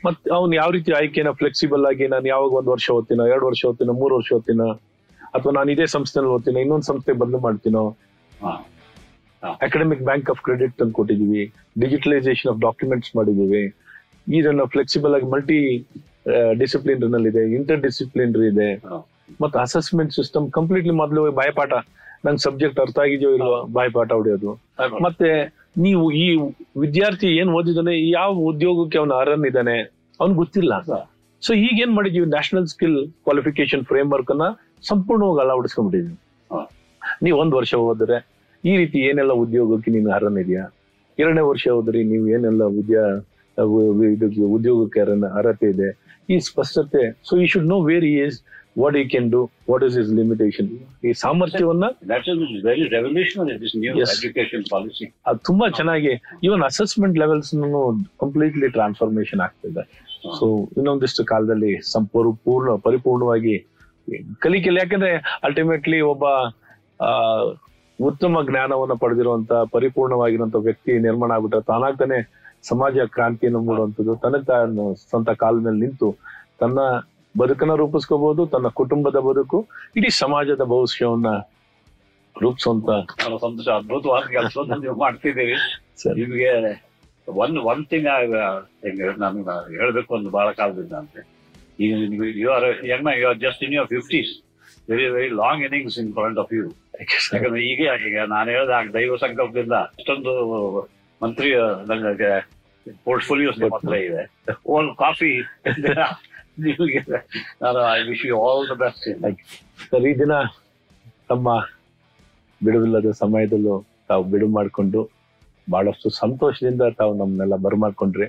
ಮತ್ ಅವ್ನ್ ಯಾವ ರೀತಿ ಆಯ್ಕೆನ ಫ್ಲೆಕ್ಸಿಬಲ್ ಆಗಿ ನಾನು ಯಾವಾಗ ಒಂದ್ ವರ್ಷ ಓದ್ತೀನ ಎರಡು ವರ್ಷ ಓದ್ತೀನೋ ಮೂರು ವರ್ಷ ಓದ್ತೀನೋ ಅಥವಾ ನಾನು ಇದೇ ಸಂಸ್ಥೆನಲ್ಲಿ ಓದ್ತೀನೋ ಇನ್ನೊಂದ್ ಸಂಸ್ಥೆ ಬದಲು ಮಾಡ್ತೀನೋ. ಅಕಾಡೆಮಿಕ್ ಬ್ಯಾಂಕ್ ಆಫ್ ಕ್ರೆಡಿಟ್ ಅಂತ ಕೊಟ್ಟಿದೀವಿ. ಡಿಜಿಟಲೈಸೇಷನ್ ಆಫ್ ಡಾಕ್ಯುಮೆಂಟ್ಸ್ ಮಾಡಿದೀವಿ. ಇದನ್ನ ಫ್ಲೆಕ್ಸಿಬಲ್ ಆಗಿ ಮಲ್ಟಿ ಡಿಸಿಪ್ಲಿನ್ ಇದೆ ಇಂಟರ್ ಡಿಸಿಪ್ಲಿನರಿ ಇದೆ. ಮತ್ತೆ ಅಸೆಸ್ಮೆಂಟ್ ಸಿಸ್ಟಮ್ ಕಂಪ್ಲೀಟ್ಲಿ ಮೊದಲು ಬಾಯಪಾಠ ನಂಗೆ ಸಬ್ಜೆಕ್ಟ್ ಅರ್ಥ ಆಗಿದೆಯೋ ಇಲ್ವೋ ಬಾಯಪಾಠ ಹೊಡೆಯೋದು. ಮತ್ತೆ ನೀವು ಈ ವಿದ್ಯಾರ್ಥಿ ಏನ್ ಓದಿದಾನೆ ಯಾವ ಉದ್ಯೋಗಕ್ಕೆ ಅವನ ಅರ್ಹನ್ ಇದ್ದಾನೆ ಅವ್ನ್ ಗೊತ್ತಿಲ್ಲ. ಸೊ ಈಗ ಏನ್ ಮಾಡಿದೀವಿ national skill qualification framework ಅನ್ನ ಸಂಪೂರ್ಣವಾಗಿ ಅಳವಡಿಸ್ಕೊಂಡ್ಬಿಟ್ಟಿದ್ವಿ ನೀವ್ ಒಂದ್ ವರ್ಷ ಹೋದ್ರೆ ಈ ರೀತಿ ಏನೆಲ್ಲ ಉದ್ಯೋಗಕ್ಕೆ ನೀನು ಅರ್ಹನ್ ಇದೆಯಾ ಎರಡನೇ ವರ್ಷ ಹೋದ್ರಿ ನೀವು ಏನೆಲ್ಲ ವಿದ್ಯಾ ಇದಕ್ಕೆ ಉದ್ಯೋಗಕ್ಕೆ ಅರ್ಹತೆ ಇದೆ ಈ ಸ್ಪಷ್ಟತೆ so I should know where is what I can do what is is limitation ಈ ಸಾಮರ್ಥ್ಯವನ್ನ that is very revolutionary this new Yes. Education policy ಅದು ತುಂಬಾ ಚೆನ್ನಾಗಿ even assessment levels completely transformation ಆಗ್ತಿದೆ. ಸೊ ಇನ್ನೊಂದಿಷ್ಟು ಕಾಲದಲ್ಲಿ ಸಂಪೂರ್ಣ ಪೂರ್ಣ ಪರಿಪೂರ್ಣವಾಗಿ ಕಲಿಕೆಯಲ್ಲಿ ಯಾಕಂದ್ರೆ ಅಲ್ಟಿಮೇಟ್ಲಿ ಒಬ್ಬ ಉತ್ತಮ ಜ್ಞಾನವನ್ನು ಪಡೆದಿರುವಂತಹ ಪರಿಪೂರ್ಣವಾಗಿರುವಂತ ವ್ಯಕ್ತಿ ನಿರ್ಮಾಣ ಆಗ್ಬಿಟ್ರೆ ತಾನಾಗ್ತಾನೆ ಸಮಾಜ ಕ್ರಾಂತಿಯನ್ನು ಮೂಡುವಂಥದ್ದು. ತನ್ನ ತಾನು ಸ್ವಂತ ಕಾಲ ಮೇಲೆ ನಿಂತು ತನ್ನ ಬದುಕನ್ನ ರೂಪಿಸ್ಕೋಬಹುದು ತನ್ನ ಕುಟುಂಬದ ಬದುಕು ಇಡೀ ಸಮಾಜದ ಭವಿಷ್ಯವನ್ನ ರೂಪಿಸುವಂತ ಸಂತೋಷ ಅದ್ಭುತವಾದ ಕೆಲಸ ನೀವು ಮಾಡ್ತಿದ್ದೀರಿ. ನಿಮಗೆ ಒನ್ ಒನ್ ಥಿಂಗ್ ನಾನು ಹೇಳ್ಬೇಕು ಒಂದು ಬಹಳ ಕಾಲದಿಂದ ಅಂತ. ಈಗ you are young you are just in your fifties very very long innings in front of you ಯಾಕಂದ್ರೆ ಈಗ ಈಗ ನಾನು ಹೇಳಿದ ದೈವ ಸಂಕಲ್ಪದಿಂದ ಅಷ್ಟೊಂದು ಮಂತ್ರಿ ನನಗೆ ಪೋರ್ಟ್ಫೋಲಿಯೋಸ್ ಮಾತ್ರ ಇದೆ. ಓನ್ ಕಾಫಿ ನಾನು I wish you all the best like ಈ ದಿನ ತಮ್ಮ ಬಿಡುವಿಲ್ಲದ ಸಮಯದಲ್ಲೂ ತಾವು ಬಿಡು ಮಾಡಿಕೊಂಡು ಬಹಳಷ್ಟು ಸಂತೋಷದಿಂದ ತಾವು ನಮ್ಮನ್ನೆಲ್ಲ ಬರಮಾಡ್ಕೊಂಡ್ರಿ.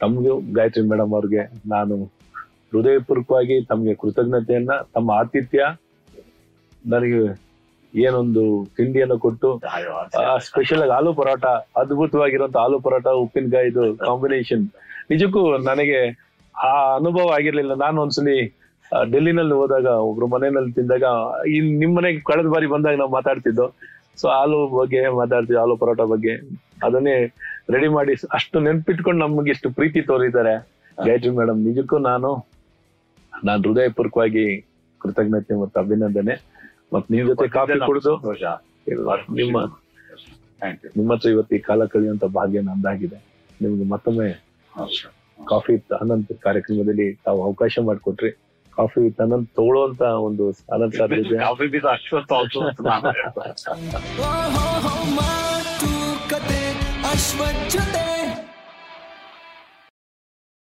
ತಮಗೂ ಗಾಯತ್ರಿ ಮೇಡಮ್ ಅವ್ರಿಗೆ ನಾನು ಹೃದಯಪೂರ್ವಕವಾಗಿ ತಮಗೆ ಕೃತಜ್ಞತೆಯನ್ನ, ತಮ್ಮ ಆತಿಥ್ಯ, ನನಗೆ ಏನೊಂದು ತಿಂಡಿಯನ್ನು ಕೊಟ್ಟು ಸ್ಪೆಷಲ್ ಆಗಿ ಆಲೂ ಪರೋಟ ಅದ್ಭುತವಾಗಿರುವಂತ ಆಲೂ ಪರೋಟ ಉಪ್ಪಿನಕಾಯಿದು ಕಾಂಬಿನೇಷನ್ ನಿಜಕ್ಕೂ ನನಗೆ ಆ ಅನುಭವ ಆಗಿರ್ಲಿಲ್ಲ. ನಾನು ಒಂದ್ಸಲಿ ಡೆಲ್ಲಿನಲ್ಲಿ ಹೋದಾಗ ಒಬ್ರು ಮನೆಯಲ್ಲಿ ತಿಂದಾಗ ಇಲ್ಲಿ ನಿಮ್ ಮನೆಗೆ ಕಳೆದ ಬಾರಿ ಬಂದಾಗ ನಾವು ಮಾತಾಡ್ತಿದ್ದೋ. ಸೊ ಆಲೂ ಬಗ್ಗೆ ಮಾತಾಡ್ತೀವಿ ಆಲೂ ಪರೋಟ ಬಗ್ಗೆ. ಅದನ್ನೇ ರೆಡಿ ಮಾಡಿ ಅಷ್ಟು ನೆನ್ಪಿಟ್ಕೊಂಡು ನಮ್ಗೆ ಇಷ್ಟು ಪ್ರೀತಿ ತೋರಿದ್ದಾರೆ. ಗಾಯತ್ರಿ ಮೇಡಮ್ ನಿಜಕ್ಕೂ ನಾನು ನಾನು ಹೃದಯಪೂರ್ವಕವಾಗಿ ಕೃತಜ್ಞತೆ ಮತ್ತು ಅಭಿನಂದನೆ. ಮತ್ ನಿಮ್ ಜೊತೆ ಕಾಫಿ ಕುಡಿದು ನಿಮ್ಮ ನಿಮ್ಮ ಹತ್ರ ಇವತ್ತು ಈ ಕಾಲ ಕಳೆಯುವಂತ ಭಾಗ್ಯ ನಂದಾಗಿದೆ. ನಿಮ್ಗೆ ಮತ್ತೊಮ್ಮೆ ಕಾಫಿ ವಿತ್ ಅನಂತ್ ಕಾರ್ಯಕ್ರಮದಲ್ಲಿ ತಾವು ಅವಕಾಶ ಮಾಡಿಕೊಟ್ರಿ. ಕಾಫಿ ವಿತ್ ಅನಂತ್ ತಗೊಳ್ಳುವಂತ ಒಂದು ಅನಂತ್ ಸರ್ ಕಾಫಿ